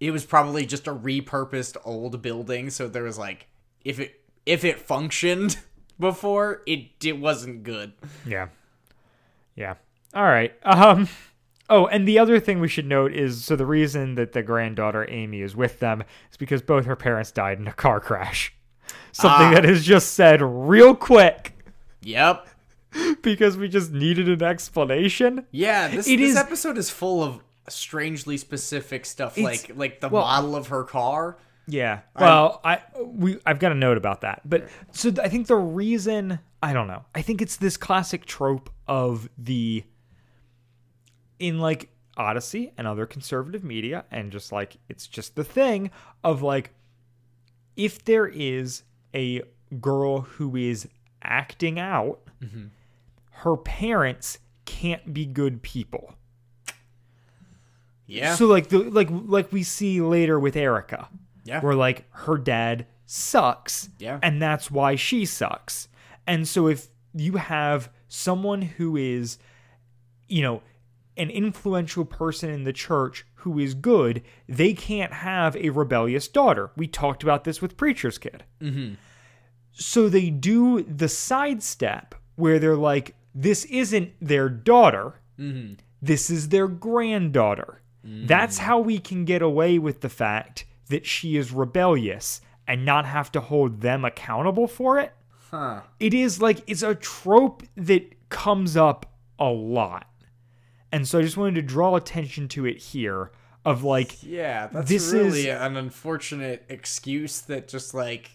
it was probably just a repurposed old building so there was like if it if it functioned before it it wasn't good Yeah. Yeah. All right. Um Oh, and the other thing we should note is so the reason that the granddaughter Amy is with them is because both her parents died in a car crash. Something Ah. that is just said real quick yep because we just needed an explanation. yeah this, It this is- episode is full of strangely specific stuff It's- like like the well- model of her car Yeah. Well, I we I've got a note about that. But so I think the reason I don't know. I think it's this classic trope of the in like Odyssey and other conservative media and just like it's just the thing of like if there is a girl who is acting out, mm-hmm. her parents can't be good people. Yeah So like the like like we see later with Erica. Yeah. Where like her dad sucks. Yeah. And that's why she sucks. And so if you have someone who is you know an influential person in the church who is good, they can't have a rebellious daughter. We talked about this with Preacher's Kid. Mm-hmm. So they do the sidestep where they're like, this isn't their daughter this is their granddaughter. That's mm. how we can get away with the fact that she is rebellious and not have to hold them accountable for it. huh It is like it's a trope that comes up a lot. And so I just wanted to draw attention to it here of like Yeah, that's This really is- an unfortunate excuse that just like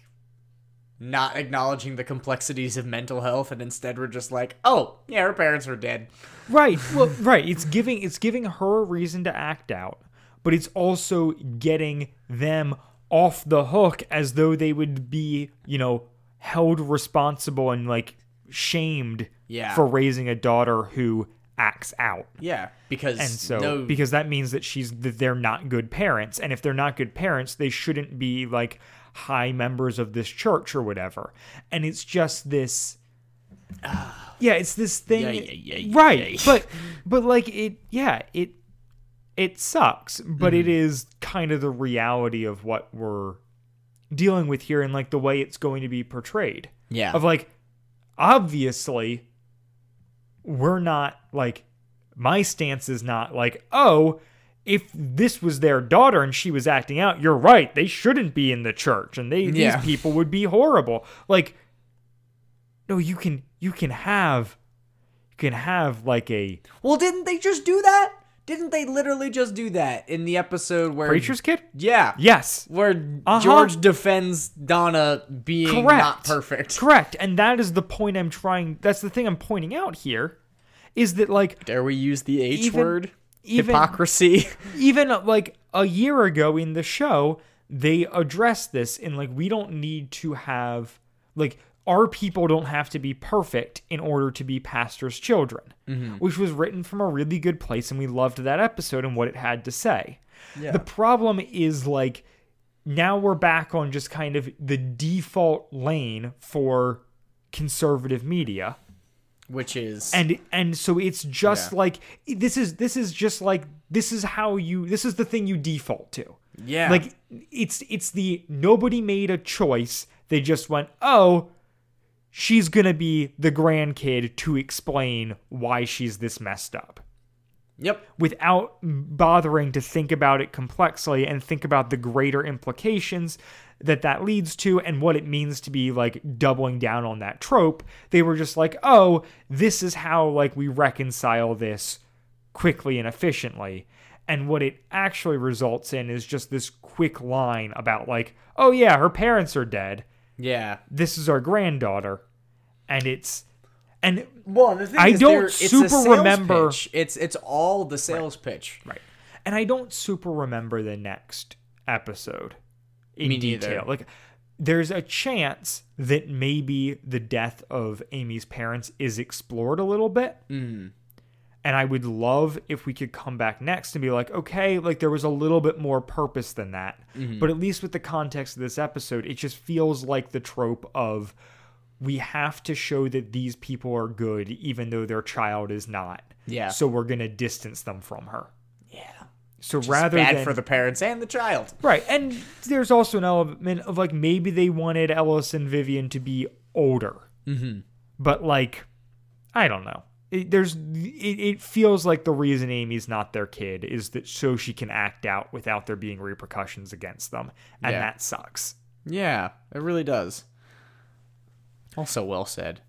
not acknowledging the complexities of mental health and instead we're just like, "Oh, yeah, her parents are dead." Right. Well, right. It's giving it's giving her a reason to act out, but it's also getting them off the hook as though they would be, you know, held responsible and like shamed Yeah. for raising a daughter who acts out. Yeah, because And so no, because that means that she's that they're not good parents and if they're not good parents, they shouldn't be like high members of this church or whatever. And it's just this yeah, it's this thing. Yeah, yeah, yeah, right. But but like it yeah, it it sucks, but Mm-hmm. it is kind of the reality of what we're dealing with here and like the way it's going to be portrayed. Yeah. Of like obviously we're not like my stance is not like, "Oh, if this was their daughter and she was acting out, you're right. They shouldn't be in the church and they Yeah. these people would be horrible." Like no, you can you can have you can have like a well, didn't they just do that? Didn't they literally just do that in the episode where preacher's kid? Yeah. Yes. Where Uh-huh. George defends Donna being Correct. not perfect. Correct. And that is the point I'm trying that's the thing I'm pointing out here is that like Dare we use the H Even- word? even- Hypocrisy. even like a year ago in the show, they addressed this in like we don't need to have like our people don't have to be perfect in order to be pastors' children, mm-hmm. which was written from a really good place, and we loved that episode and what it had to say. The problem is like now we're back on just kind of the default lane for conservative media. Which is and and so it's just Yeah. like this is this is just like this is how you this is the thing you default to. Yeah, like it's it's the nobody made a choice. They just went oh she's gonna be the grandkid to explain why she's this messed up. Yep, without bothering to think about it complexly and think about the greater implications that that leads to and what it means to be like doubling down on that trope they were just like oh this is how like we reconcile this quickly and efficiently. And what it actually results in is just this quick line about like oh yeah her parents are dead yeah. this is our granddaughter and it's and Well, the thing I is don't there- it's a super sales remember- pitch. It's it's all the sales pitch. Right. And I don't super remember the next episode in Me neither. detail. Like there's a chance that maybe the death of Amy's parents is explored a little bit. Mm-hmm. And I would love if we could come back next and be like, okay, like there was a little bit more purpose than that. Mm-hmm. But at least with the context of this episode, it just feels like the trope of we have to show that these people are good even though their child is not. Yeah. So we're going to distance them from her. Yeah, So rather rather bad than for the parents and the child. right, and there's also an element of like maybe they wanted Ellis and Vivian to be older, mm-hmm. but like I don't know. It, there's it, it feels like the reason Amy's not their kid is that so she can act out without there being repercussions against them, and Yeah. that sucks. Yeah, it really does. Also well said.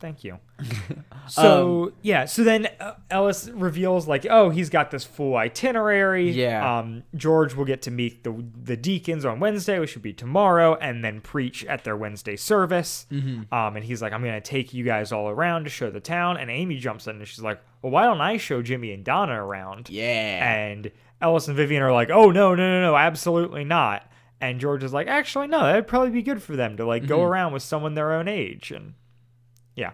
Thank you. so yeah, so then uh, Ellis reveals like, oh, he's got this full itinerary. Yeah. Um, George will get to meet the the deacons on Wednesday, which should be tomorrow, and then preach at their Wednesday service. Mm-hmm. Um, and he's like, I'm gonna take you guys all around to show the town. And Amy jumps in and she's like, well, why don't I show Jimmy and Donna around? Yeah. And Ellis and Vivian are like, oh no, no, no, no, absolutely not. And George is like, actually, no, that'd probably be good for them to like go Mm-hmm. around with someone their own age. And yeah.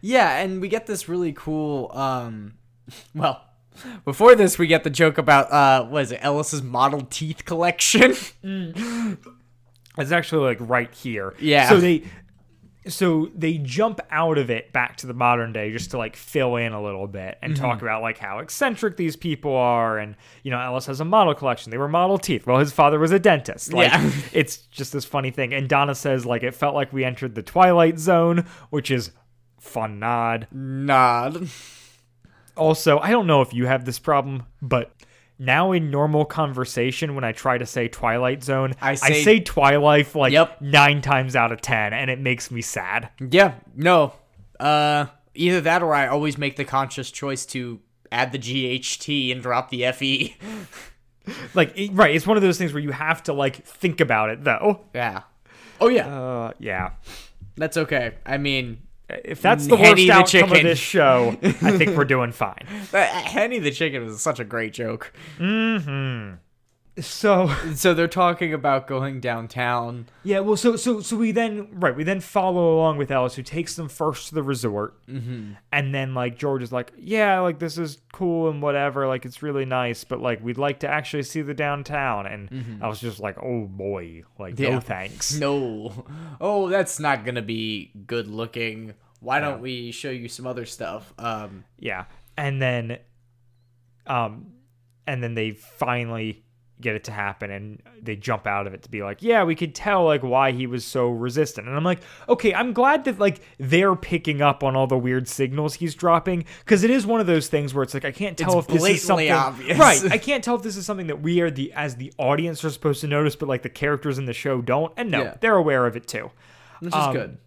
Yeah, and we get this really cool um well, before this we get the joke about uh what is it, Ellis's model teeth collection. It's actually like right here. Yeah. So they so they jump out of it back to the modern day just to like fill in a little bit and talk Mm-hmm. about like how eccentric these people are and you know Ellis has a model collection. They were model teeth. Well, his father was a dentist. Like Yeah. it's just this funny thing. And Donna says like it felt like we entered the twilight zone, which is fun nod. Nod. Also, I don't know if you have this problem, but now in normal conversation, when I try to say Twilight Zone, I I say- say, Twilight like Yep. nine times out of ten, and it makes me sad. Yeah, no. Uh either that or I always make the conscious choice to add the GHT and drop the E. FE. Like, it- right, it's one of those things where you have to like think about it, though. Yeah. Oh yeah. Uh, yeah. That's okay. I mean, If that's the Henny worst the outcome of this show, I think we're doing fine. Henny the chicken was such a great joke. Mm-hmm. So So they're talking about going downtown. Yeah, well, so so so we then right we then follow along with Ellis, who takes them first to the resort, mm-hmm. and then like George is like, yeah, like this is cool and whatever, like it's really nice, but like we'd like to actually see the downtown, and I was just like, oh boy, like Yeah. no thanks. No. Oh, that's not gonna be good looking. Why don't we show you some other stuff? Um, Yeah, and then, um, and then they finally get it to happen and they jump out of it to be like yeah we could tell like why he was so resistant and i'm like okay i'm glad that like they're picking up on all the weird signals he's dropping because it is one of those things where it's like i can't tell It's if this is something obvious. right i can't tell if this is something that we are the as the audience are supposed to notice but like the characters in the show don't and no Yeah. they're aware of it too which is Um, good.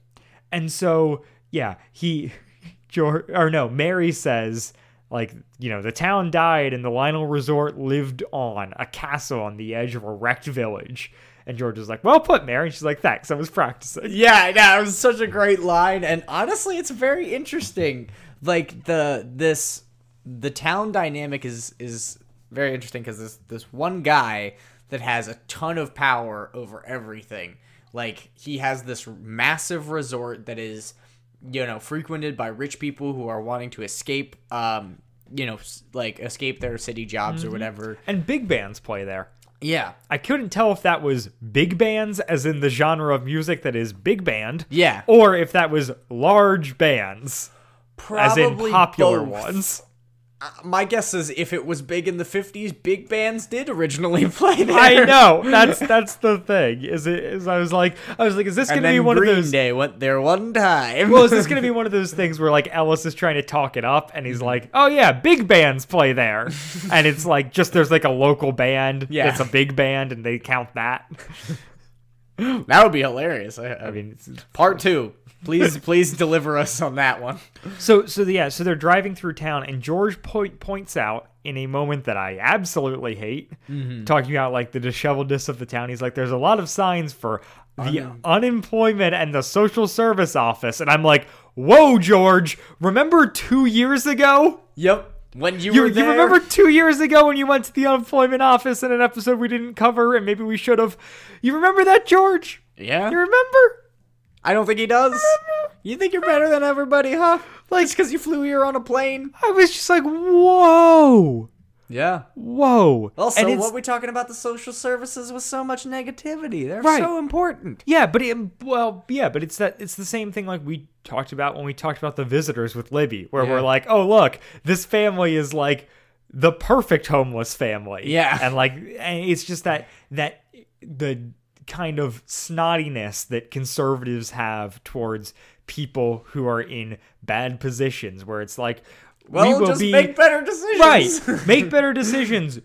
and so, yeah, he, George, or no, Mary says, like, you know, the town died and the Lionel Resort lived on, a castle on the edge of a wrecked village. And George is like, well put, Mary. And she's like, thanks, I was practicing. Yeah, no, it was such a great line, and honestly, it's very interesting. Like the this the town dynamic is is very interesting because this this one guy that has a ton of power over everything. Like he has this massive resort that is, you know, frequented by rich people who are wanting to escape, um, you know, like escape their city jobs Mm-hmm. or whatever. And big bands play there. Yeah. I couldn't tell if that was big bands, as in the genre of music that is big band, Yeah. or if that was large bands, as in popular both. ones. My guess is if it was big in the 50s, big bands did originally play there. I know that's that's the thing. Is it? Is I was like, I was like, is this And gonna be one Green of those? Day went there one time. Well, is this gonna be one of those things where like Ellis is trying to talk it up, and he's Mm-hmm. like, "Oh yeah, big bands play there," and it's like just there's like a local band, Yeah. it's a big band, and they count that. that would be hilarious. I, I mean, part two. Please, please deliver us on that one. So so yeah, so they're driving through town, and George point, points out in a moment that I absolutely hate, Mm-hmm. talking about like the disheveledness of the town. He's like, "There's a lot of signs for the unemployment and the social service office," and I'm like, "Whoa, George! Remember two years ago? Yep. When you, You, were you remember two years ago when you went to the unemployment office in an episode we didn't cover, and maybe we should have. You remember that, George? Yeah. You remember? I don't think he does. You think you're better than everybody, huh? Like, because you flew here on a plane? I was just like, whoa, Yeah. whoa. Also, what we talking about the social services with so much negativity? They're Right. so important. Yeah, but it, well, yeah, but it's that it's the same thing like we talked about when we talked about the visitors with Libby, where Yeah. we're like, oh look, this family is like the perfect homeless family. Yeah. and like and it's just that that the kind of snottiness that conservatives have towards people who are in bad positions, where it's like, Well, we will just be make better decisions. right make better decisions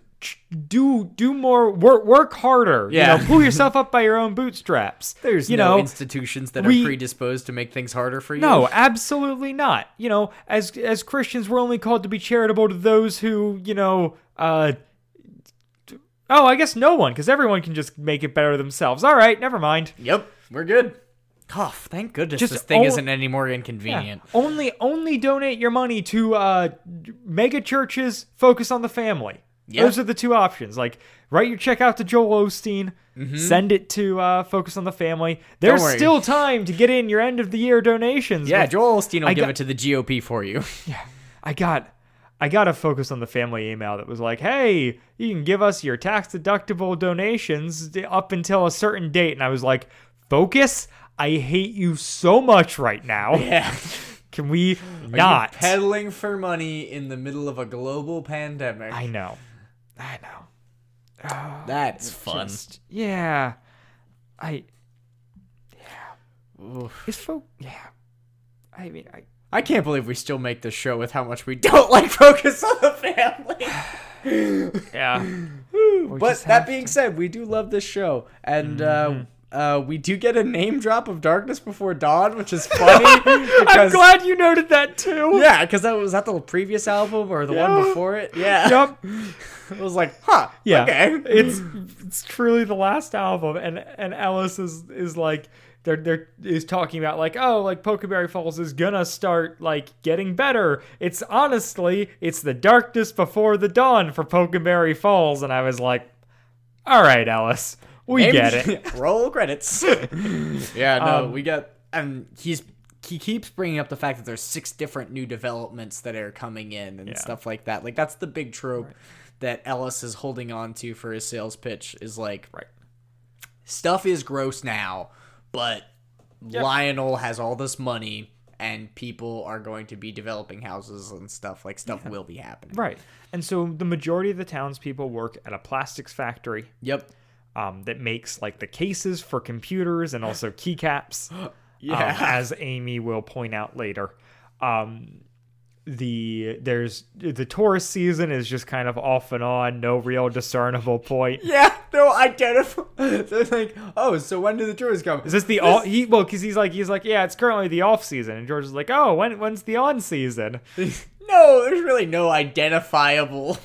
do do more work work harder Yeah. you know pull yourself up by your own bootstraps There's you no know institutions that we- are predisposed to make things harder for you. no absolutely not you know as as christians we're only called to be charitable to those who you know uh oh i guess no one because everyone can just make it better themselves all right never mind Yep, we're good. Oh, thank goodness Just this thing all- isn't any more Yeah. inconvenient. only only donate your money to uh mega churches focus on the family Yeah. those are the two options like write your check out to joel osteen send it to uh focus on the family there's Mm-hmm. still time to get in your end of the year donations Yeah, but Joel Osteen will I give got- it to the GOP for you. Yeah, I got i got to focus on the family email that was like hey you can give us your tax deductible donations up until a certain date and i was like focus i hate you so much right now yeah. can we not peddling for money in the middle of a global pandemic. I know. I know. That's fun. Just- yeah. I. Yeah. It's fo- Yeah. I mean, I. I can't believe we still make this show with how much we don't like Focus on the Family. Yeah. but that have being said, we do love this show, and uh, uh, we do get a name drop of Darkness Before Dawn, which is funny. I'm glad you noted that too. Yeah, because that was that the previous album or the one before it. Yeah. Yep. It was like, huh. Yeah. Okay. It's it's truly the last album, and and Ellis is is like they're they're is talking about like oh like Pokenberry Falls is gonna start like getting better. It's honestly it's the darkness before the dawn for Pokenberry Falls, and I was like, all right, Ellis, we Maybe- get it. Roll credits. yeah, no, Um, we got, and he's he keeps bringing up the fact that there's six different new developments that are coming in and Yeah. stuff like that. Like that's the big trope that Ellis is holding on to for his sales pitch is like, Right. stuff is gross now, but Lionel has all this money. And people are going to be developing houses and stuff. Like stuff will be happening. Right. And so the majority of the townspeople work at a plastics factory Yep. um, that makes like the cases for computers and also keycaps. um, Yeah. as Amy will point out later. Um, the there's the tourist season is just kind of off and on, no real discernible point. Yeah, no identify. They're like, oh, so when do the tourists come? Is this the all? He well, because he's like he's like yeah, it's currently the off season, and George is like oh when when's the on season? No, there's really no identifiable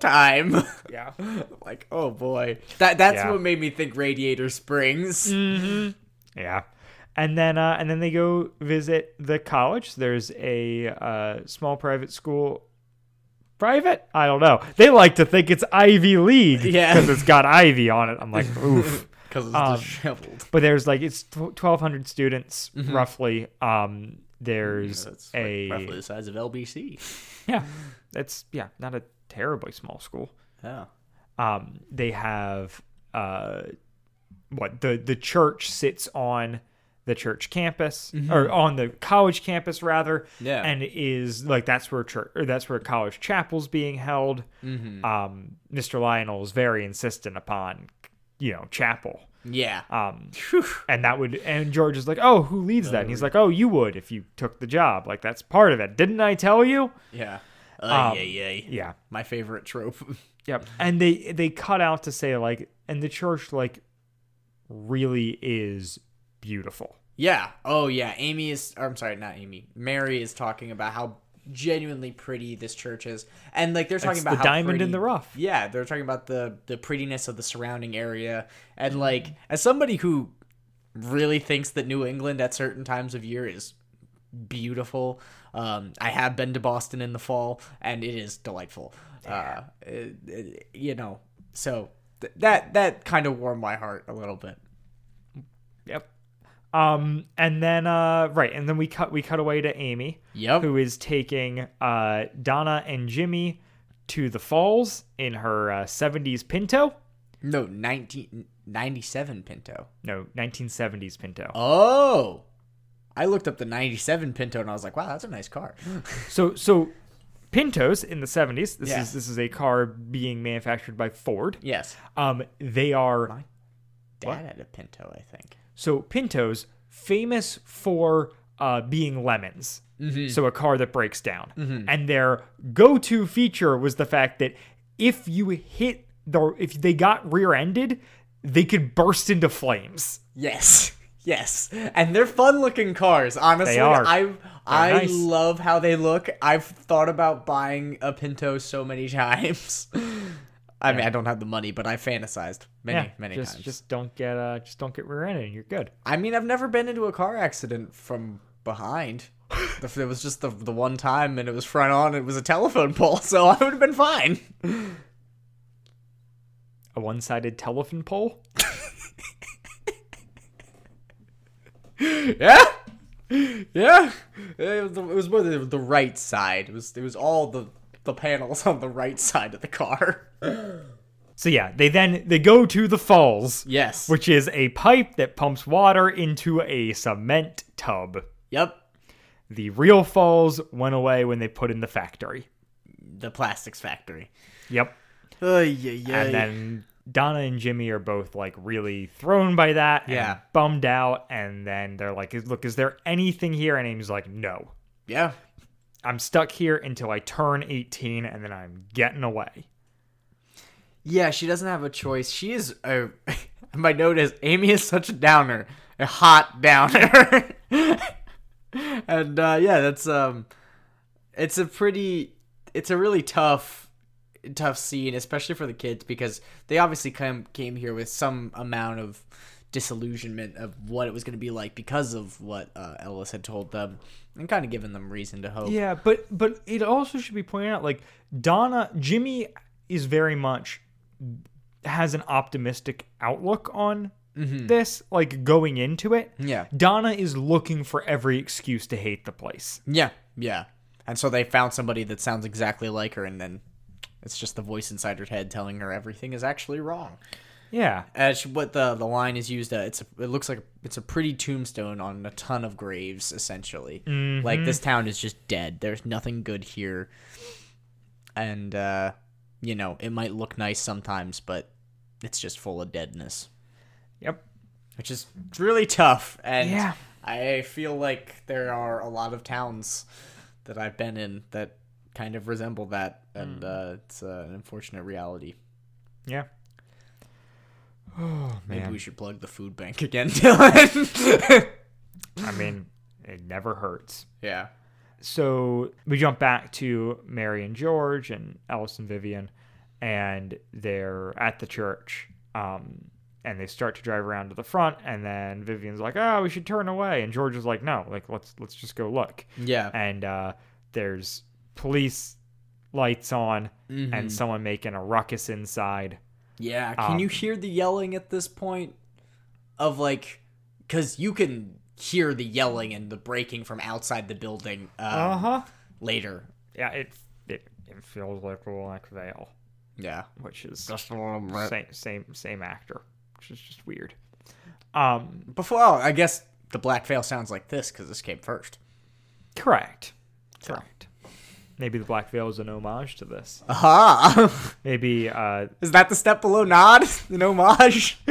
time. Yeah. like, oh boy, that that's Yeah. what made me think Radiator Springs. Mm-hmm. Yeah. And then uh, and then they go visit the college. There's a uh, small private school. Private? I don't know. They like to think it's Ivy League Yeah. because it's got Ivy on it. I'm like, oof. Because it's Um, disheveled. But there's like it's tw- 1,200 students Mm-hmm. roughly. Um, There's That's a like roughly the size of LBC. yeah, that's yeah, not a terribly small school. Yeah. um, they have uh, what the the church sits on the church campus or on the college campus rather Mm-hmm. Yeah. and is like that's where church or that's where college chapel's being held Mm-hmm. um mr lionel is very insistent upon you know chapel Yeah. um and that would and george is like oh who leads that and he's like oh you would if you took the job like that's part of it didn't i tell you yeah. Um, Uh, yeah, yeah. yeah My favorite trope. Yep. And they they cut out to say like and the church like really is beautiful. Yeah. Oh, yeah. Amy is. Or, I'm sorry, not Amy. Mary is talking about how genuinely pretty this church is, and like they're talking It's about the how diamond in the rough. Yeah, they're talking about the the prettiness of the surrounding area, and like as somebody who really thinks that New England at certain times of year is beautiful. Um, I have been to Boston in the fall, and it is delightful. Uh, it- it- you know, so th- that that kind of warmed my heart a little bit. Yep. Um and then uh right, and then we cut we cut away to Amy. Yep. Who is taking uh Donna and Jimmy to the falls in her uh, 70s Pinto. No, 1997 Pinto. No, 1970s Pinto. Oh, I looked up the '97 Pinto and I was like, "Wow, that's a nice car." So so Pintos in the 70s. This Yeah. is this is a car being manufactured by Ford. yes, Um they are My dad had a Pinto, I think. So Pintos, famous for uh, being lemons. So a car that breaks down. And their go-to feature was the fact that if you hit the, if they got rear-ended, they could burst into flames. Yes, yes, and they're fun-looking cars. Honestly, They are. I I nice. love how they look. I've thought about buying a Pinto so many times. I mean, I don't have the money, but I fantasized many, yeah, many just times. just don't get uh just don't get rear-ended, and you're good. I mean, I've never been into a car accident from behind. It was just the the one time and it was front on, it was a telephone pole, so I would have been fine. A one-sided telephone pole. Yeah, yeah. It was, the, it was more the, the right side. It was it was all the the panels on the right side of the car. So yeah, they then they go to the falls. Yes. Which is a pipe that pumps water into a cement tub. Yep. The real falls went away when they put in the factory. The plastics factory. Yep. Oh yeah, yeah. And then Donna and Jimmy are both like really thrown by that and Yeah. bummed out. And then they're like, Look, is there anything here? And Amy's like, No. yeah. I'm stuck here until I turn 18 and then I'm getting away. Yeah, she doesn't have a choice. She is a. My note is Amy is such a downer, a hot downer. and uh, yeah, that's um, it's a pretty, it's a really tough, tough scene, especially for the kids because they obviously come came here with some amount of disillusionment of what it was going to be like because of what uh, Ellis had told them, and kind of given them reason to hope. Yeah, but but it also should be pointed out like Donna Jimmy is very much has an optimistic outlook on this like going into it. Yeah. Donna is looking for every excuse to hate the place. Yeah, yeah. And so they found somebody that sounds exactly like her, and then it's just the voice inside her head telling her everything is actually wrong. Yeah. As what the the line is used, uh, it's a, it looks like it's a pretty tombstone on a ton of graves, essentially. Like this town is just dead. There's nothing good here, and uh, you know it might look nice sometimes, but it's just full of deadness, Yep. which is really tough. And Yeah. I feel like there are a lot of towns that I've been in that kind of resemble that, and uh, it's uh, an unfortunate reality. Yeah. Oh Maybe man. we should plug the food bank again, Dylan. I mean, it never hurts. yeah. so we jump back to Mary and George and Ellis and Vivian, and they're at the church. Um, and they start to drive around to the front, and then Vivian's like, "Oh, we should turn away," and George is like, "No, like let's let's just go look." Yeah. And uh, there's police lights on, Mm-hmm. and someone making a ruckus inside. Yeah. Can you hear the yelling at this point? Of like, because you can hear the yelling and the breaking from outside the building um, Uh huh. later. Yeah, it, it it feels like Black Veil, Yeah. which is Just a little bit. same same same actor, which is just weird. Um, Before, oh, I guess the Black Veil sounds like this because this came first. correct, correct. Maybe the Black Veil is an homage to this. Aha! Maybe uh, Is that the step below nod? An homage?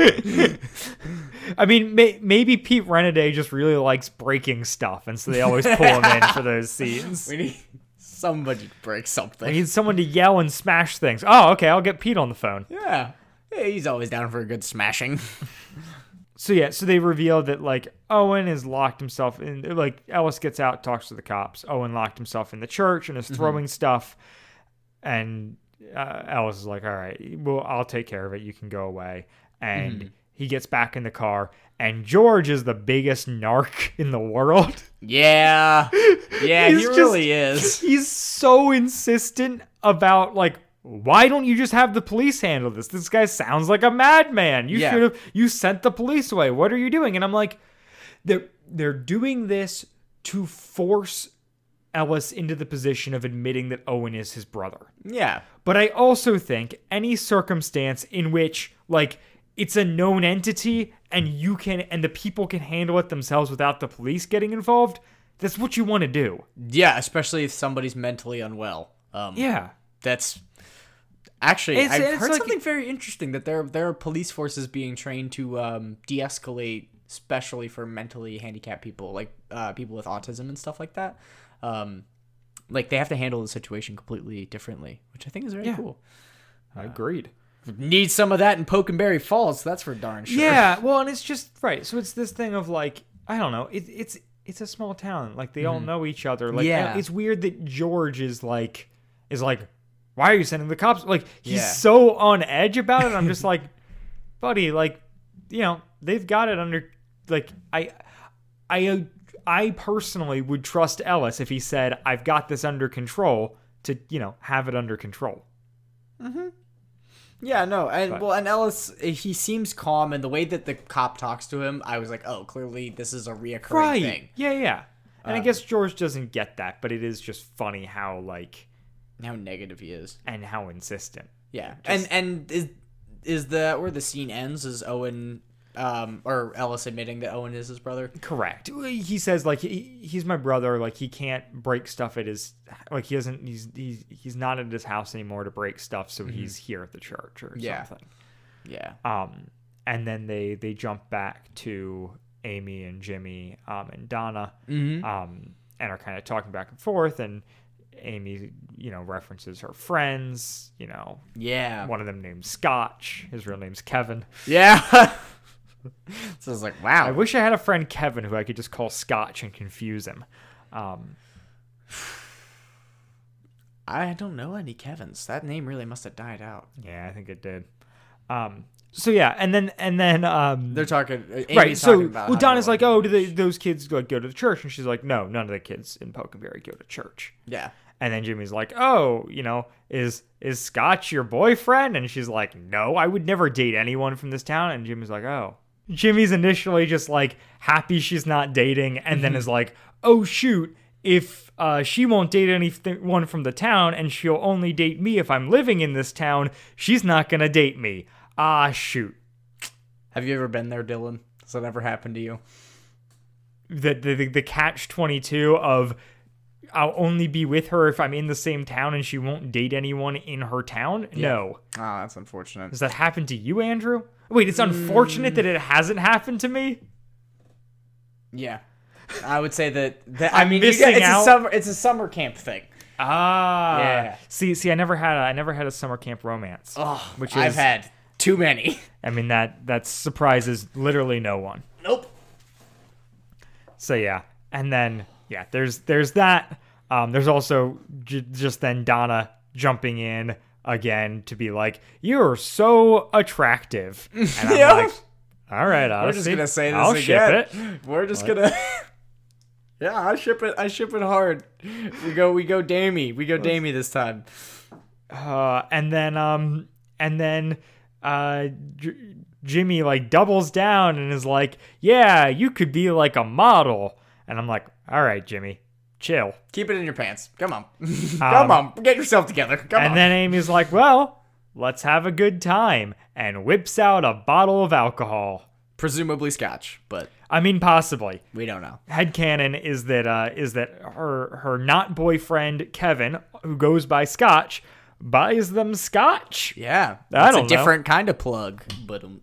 I mean, may, maybe Pete Renaday just really likes breaking stuff, and so they always pull him in for those scenes. we need somebody to break I something. need someone to yell and smash things. Oh, okay, I'll get Pete on the phone. Yeah. Yeah, he's always down for a good smashing. So yeah, so they reveal that like Owen has locked himself in. Like Ellis gets out, talks to the cops. Owen locked himself in the church and is throwing stuff, and uh, Ellis is like, "All right, well, I'll take care of it. You can go away." And he gets back in the car, and George is the biggest narc in the world. Yeah. Yeah, he just- really is. He's so insistent about like why don't you just have the police handle this? This guy sounds like a madman. You Yeah. should have you sent the police away. What are you doing? And I'm like they're they're doing this to force Ellis into the position of admitting that Owen is his brother. Yeah. But I also think any circumstance in which like it's a known entity and you can and the people can handle it themselves without the police getting involved, that's what you want to do. Yeah, especially if somebody's mentally unwell. Um, Yeah. That's actually It's- I've it's heard like- something very interesting that there there are police forces being trained to um, de-escalate, especially for mentally handicapped people, like uh, people with autism and stuff like that. Um, like they have to handle the situation completely differently, which I think is very Yeah. cool. I agreed. Need some of that in Pokenberry Falls. That's for darn sure. Yeah, well, and it's just right. So it's this thing of like I don't know. It, it's it's a small town. Like they all know each other. Like Yeah. it's weird that George is like is like, why are you sending the cops? Like he's Yeah. so on edge about it. I'm just like, buddy, like you know they've got it under. Like I, I, uh, I personally would trust Ellis if he said I've got this under control to you know have it under control. Yeah, no, and But- well, and Ellis, he seems calm, and the way that the cop talks to him, I was like, oh, clearly this is a reoccurring right thing. yeah yeah and i Uh, guess george doesn't get that but it is just funny how like How negative he is. and how insistent Yeah, Just- and and is is the where the scene ends is Owen, um, or Ellis admitting that Owen is his brother. correct he says like he, he's my brother like he can't break stuff at his like he doesn't he's he's, he's not at his house anymore to break stuff so he's here at the church or Mm-hmm. Yeah. something Yeah, um and then they they jump back to amy and jimmy um and donna Mhm. um and are kind of talking back and forth and amy you know references her friends you know yeah, one of them named Scotch. His real name's Kevin. yeah. so I was like, wow. I wish I had a friend Kevin who I could just call Scotch and confuse him. Um, I don't know any Kevins. That name really must have died out. yeah, I think it did. Um, so yeah, and then and then um, They're talking uh, Amy's right. So talking about well, Donna's like, oh, do they, those kids like go to the church? And she's like, no, none of the kids in Pokenberry go to church. Yeah, And then Jimmy's like, "Oh, you know, is is Scotch your boyfriend?" And she's like, "No, I would never date anyone from this town." And Jimmy's like, "Oh." Jimmy's initially just like happy she's not dating, and then is like, "Oh shoot, if uh, she won't date anyone from the town, and she'll only date me if I'm living in this town, she's not gonna date me." Ah, shoot. have you ever been there, Dylan? Has that ever happened to you? The the the, the catch twenty two of. I'll only be with her if I'm in the same town and she won't date anyone in her town? No. Oh, that's unfortunate. Does that happen to you, Andrew? Wait, it's unfortunate that it hasn't happened to me. Yeah, I would say that. that I mean, missing get- it's out. a summer. It's a summer camp thing. Ah, Yeah. See, see, I never had a, I never had a summer camp romance. Oh, Which I've had too many. I mean that that surprises literally no one. Nope. So yeah, and then yeah, there's there's that. Um, there's also j- just then Donna jumping in again to be like, "You're so attractive," and I'm Yeah. like, "All right, Odyssey, We're just gonna say this I'll again. ship it." We're just gonna. yeah, I ship it. I ship it hard. We go. We go. Damie. We go. Damie this time. uh, and then um and then uh J- Jimmy like doubles down and is like, "Yeah, you could be like a model." And I'm like, "All right, Jimmy, chill." Keep it in your pants. Come on. Come on. Get yourself together. Come Um, and on. then Amy's like, "Well, let's have a good time," and whips out a bottle of alcohol. Presumably scotch, but I mean, possibly. we don't know. Headcanon is that uh, is that her her not boyfriend Kevin, who goes by Scotch, buys them scotch. Yeah. I It's don't a know. different kind of plug. But um,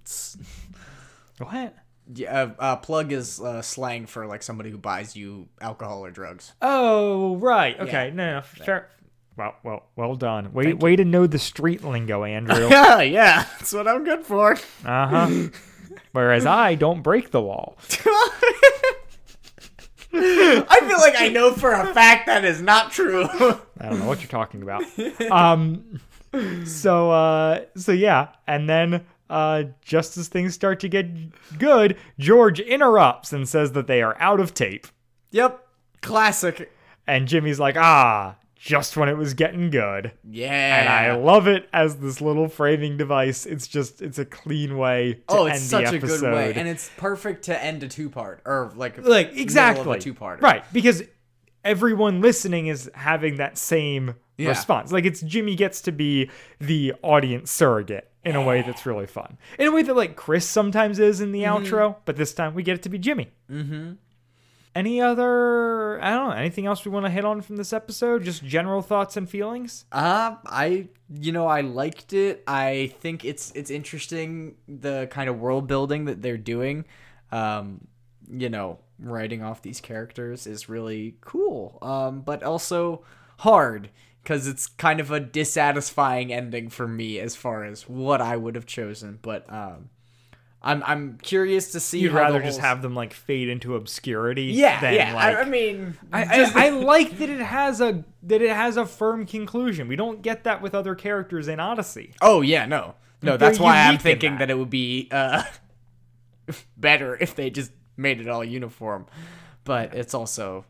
What? Yeah, uh, uh, plug is uh, slang for like somebody who buys you alcohol or drugs. Oh, right. Okay. Yeah. No, no, fair. Well, well, well done. Way, way to know the street lingo, Andrew. Yeah, yeah. That's what I'm good for. uh huh. Whereas I don't break the law. I feel like I know for a fact that is not true. I don't know what you're talking about. Um, so, uh, so yeah, and then, uh, just as things start to get good, George interrupts and says that they are out of tape. yep. Classic. And Jimmy's like, ah, just when it was getting good. Yeah. And I love it as this little framing device. It's just, it's a clean way to Oh, it's such a good way, and it's perfect to end a two part or like like exactly a two part. right because everyone listening is having that same Yeah. response like it's jimmy gets to be the audience surrogate in a way that's really fun in a way that like chris sometimes is in the Mm-hmm. outro but this time we get it to be jimmy mm-hmm any other i don't know anything else we want to hit on from this episode just general thoughts and feelings Uh, I you know I liked it. I think it's it's interesting the kind of world building that they're doing. Um, you know, writing off these characters is really cool. Um, but also hard because it's kind of a dissatisfying ending for me as far as what I would have chosen. But um, I'm I'm curious to see. you'd how rather just have them like fade into obscurity yeah than, yeah. like, I, I mean I, I, I like that it has a that it has a firm conclusion. We don't get that with other characters in Odyssey. Oh yeah, no, no. They're That's why I'm thinking that. that. it would be uh, better if they just made it all uniform. But it's also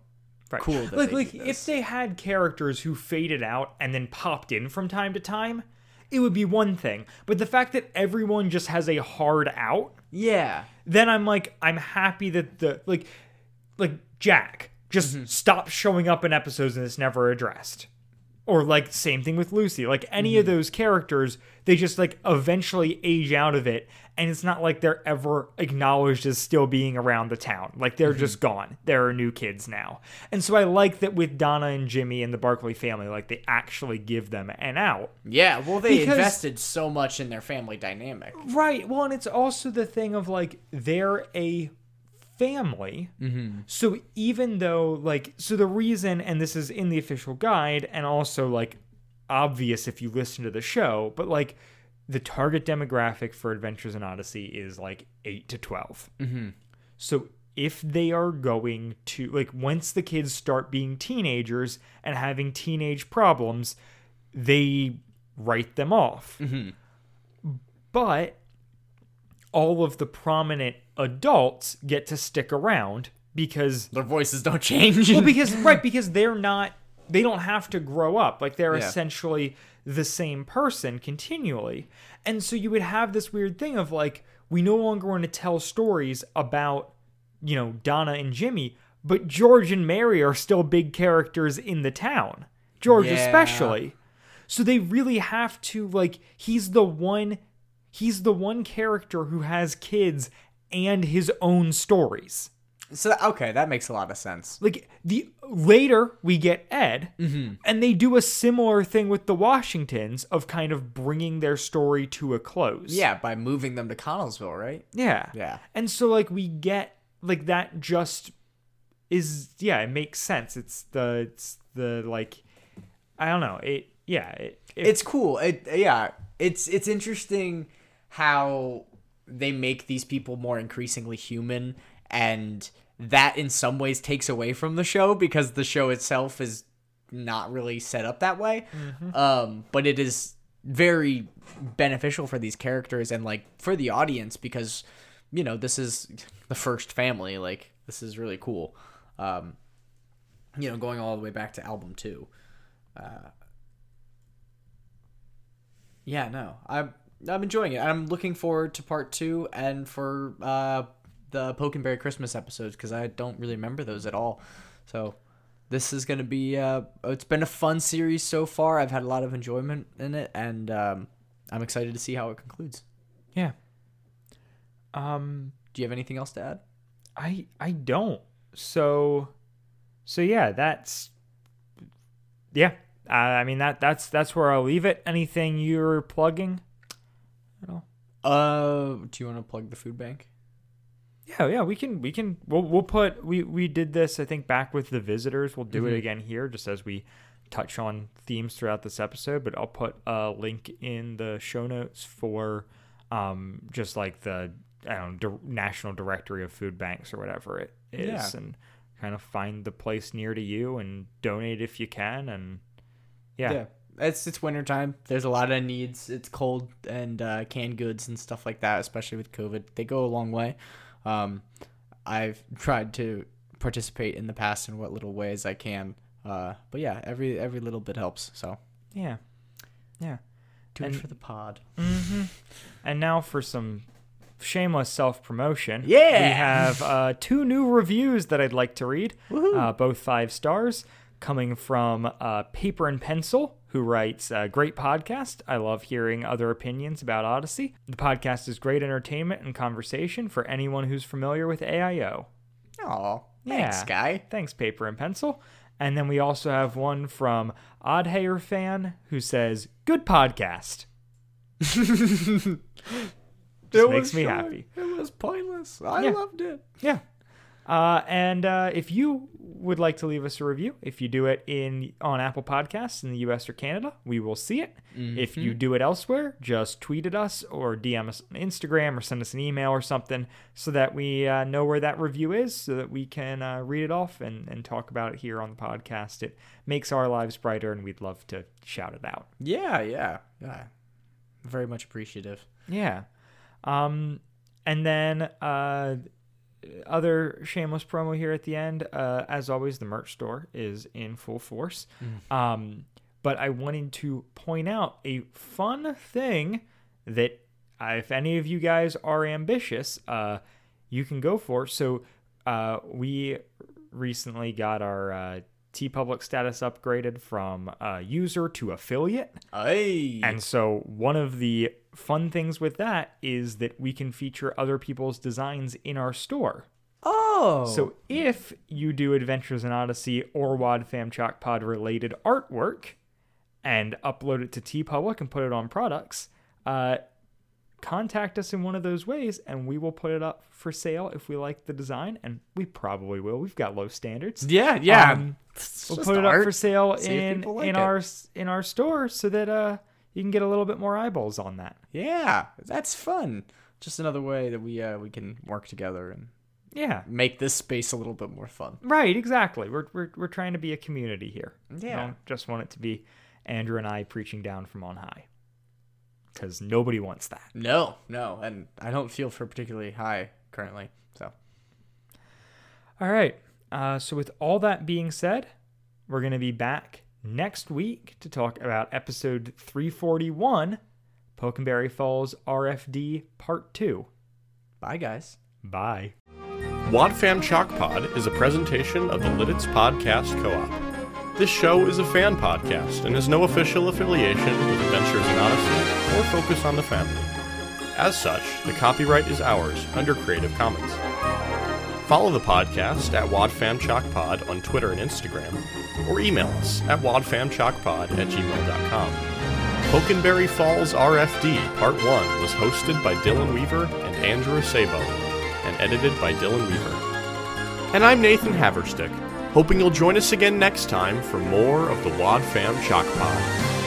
cool that like like if they had characters who faded out and then popped in from time to time, it would be one thing. But the fact that everyone just has a hard out, yeah, then I'm like I'm happy that the like like Jack just mm-hmm. stopped showing up in episodes and it's never addressed. Or like same thing with Lucy. Like any of mm-hmm. those characters, they just like eventually age out of it and it's not like they're ever acknowledged as still being around the town. Like they're just gone. There are new kids now. And so I like that with Donna and Jimmy and the Barclay family, like they actually give them an out. yeah. Well, they Because- invested so much in their family dynamic. Right. Well, and it's also the thing of like they're a family. Mm-hmm. So even though like so the reason, and this is in the official guide, and also like obvious if you listen to the show, but like the target demographic for Adventures in Odyssey is like eight to 12 Mm-hmm. So if they are going to like once the kids start being teenagers and having teenage problems, they write them off but all of the prominent adults get to stick around because Their voices don't change. well because right because they're not they don't have to grow up like they're Yeah. essentially the same person continually. And so you would have this weird thing of like we no longer want to tell stories about you know Donna and Jimmy but George and Mary are still big characters in the town. George Yeah. especially. So they really have to like he's the one he's the one character who has kids and his own stories so okay, that makes a lot of sense. like the later we get Ed, mm-hmm. and they do a similar thing with the Washingtons of kind of bringing their story to a close. Yeah, by moving them to Connellsville, right? yeah, Yeah. And so like we get like that just is yeah, it makes sense. It's the it's the like I don't know it yeah it, it it's cool. It yeah, it's it's interesting how they make these people more increasingly human and that in some ways takes away from the show because the show itself is not really set up that way. Um but it is very beneficial for these characters and like for the audience because you know, this is the first family like this is really cool. Um you know, going all the way back to album 2. Yeah, no. I'm I'm enjoying it. I'm looking forward to part two and for uh, the Pokenberry Christmas episodes because I don't really remember those at all. So this is gonna be. Uh, it's been a fun series so far. I've had a lot of enjoyment in it, and um, I'm excited to see how it concludes. Yeah. Um, Do you have anything else to add? I I don't. So so yeah, that's yeah. Uh, I mean that that's that's where I'll leave it. Anything you're plugging? At all? Uh, do you want to plug the food bank? Yeah, yeah, we can we can we'll we'll put we we did this I think back with the visitors. We'll do it again here just as we touch on themes throughout this episode, but I'll put a link in the show notes for um just like the I don't know, national directory of food banks or whatever it is Yeah. and kind of find the place near to you and donate if you can and yeah. It's it's winter time. There's a lot of needs. It's cold and uh, canned goods and stuff like that, especially with COVID. They go a long way. Um, I've tried to participate in the past in what little ways I can. Uh, but yeah, every every little bit helps. So Yeah. Yeah. do And- it for the pod. And now for some shameless self promotion. Yeah! We have uh, two new reviews that I'd like to read, uh, both five stars, coming from uh, Paper and Pencil, who writes uh, Great podcast. I love hearing other opinions about Odyssey. The podcast is great entertainment and conversation for anyone who's familiar with AIO. Oh, thanks, Yeah. guy. Thanks, Paper and Pencil. And then we also have one from Oddhayer Fan who says, Good podcast. Just makes me happy. It was pointless. I Yeah. loved it. Yeah. Uh, and uh, if you would like to leave us a review, if you do it in on Apple Podcasts in the U.S. or Canada, we will see it. If you do it elsewhere, just tweet at us or DM us on Instagram or send us an email or something so that we uh, know where that review is, so that we can uh, read it off and, and talk about it here on the podcast. It makes our lives brighter, and we'd love to shout it out. Yeah, yeah, yeah. Very much appreciative. Yeah. Um, and then uh, other shameless promo here at the end. Uh, as always, the merch store is in full force. Um, but I wanted to point out a fun thing that uh, if any of you guys are ambitious, uh, you can go for. So uh, we recently got our uh, TeePublic status upgraded from uh, user to affiliate. Hey. And so one of the fun things with that is that we can feature other people's designs in our store. oh, So if you do Adventures in Odyssey or Wad Fam Chalk Pod related artwork and upload it to TeePublic and put it on products, uh, contact us in one of those ways and we will put it up for sale if we like the design and we probably will. We've got low standards. yeah, yeah. Um, we'll put it up for sale See in like in it. our in our store so that uh you can get a little bit more eyeballs on that. Yeah, that's fun. Just another way that we uh, we can work together and Yeah. make this space a little bit more fun. Right, exactly. We're we're we're trying to be a community here. We Yeah. don't just want it to be Andrew and I preaching down from on high. Cuz nobody wants that. No, no, and I don't feel for particularly high currently. So All right. Uh, so with all that being said, we're going to be back next week to talk about episode 341, Pokenberry Falls RFD Part 2. bye, guys. Bye. Wadfam Chalk Pod is a presentation of the Lidditz Podcast Co-op. This show is a fan podcast and has no official affiliation with Adventures in Odyssey or focus on the family. As such, the copyright is ours under Creative Commons. Follow the podcast at WadFamChalkPod on Twitter and Instagram, or email us at wadfamchalkpod at gmail.com. Pokenberry Falls RFD Part 1 was hosted by Dylan Weaver and Andrew Sabo, and edited by Dylan Weaver. And I'm Nathan Haverstick, hoping you'll join us again next time for more of the Wad Fam Chalk Pod.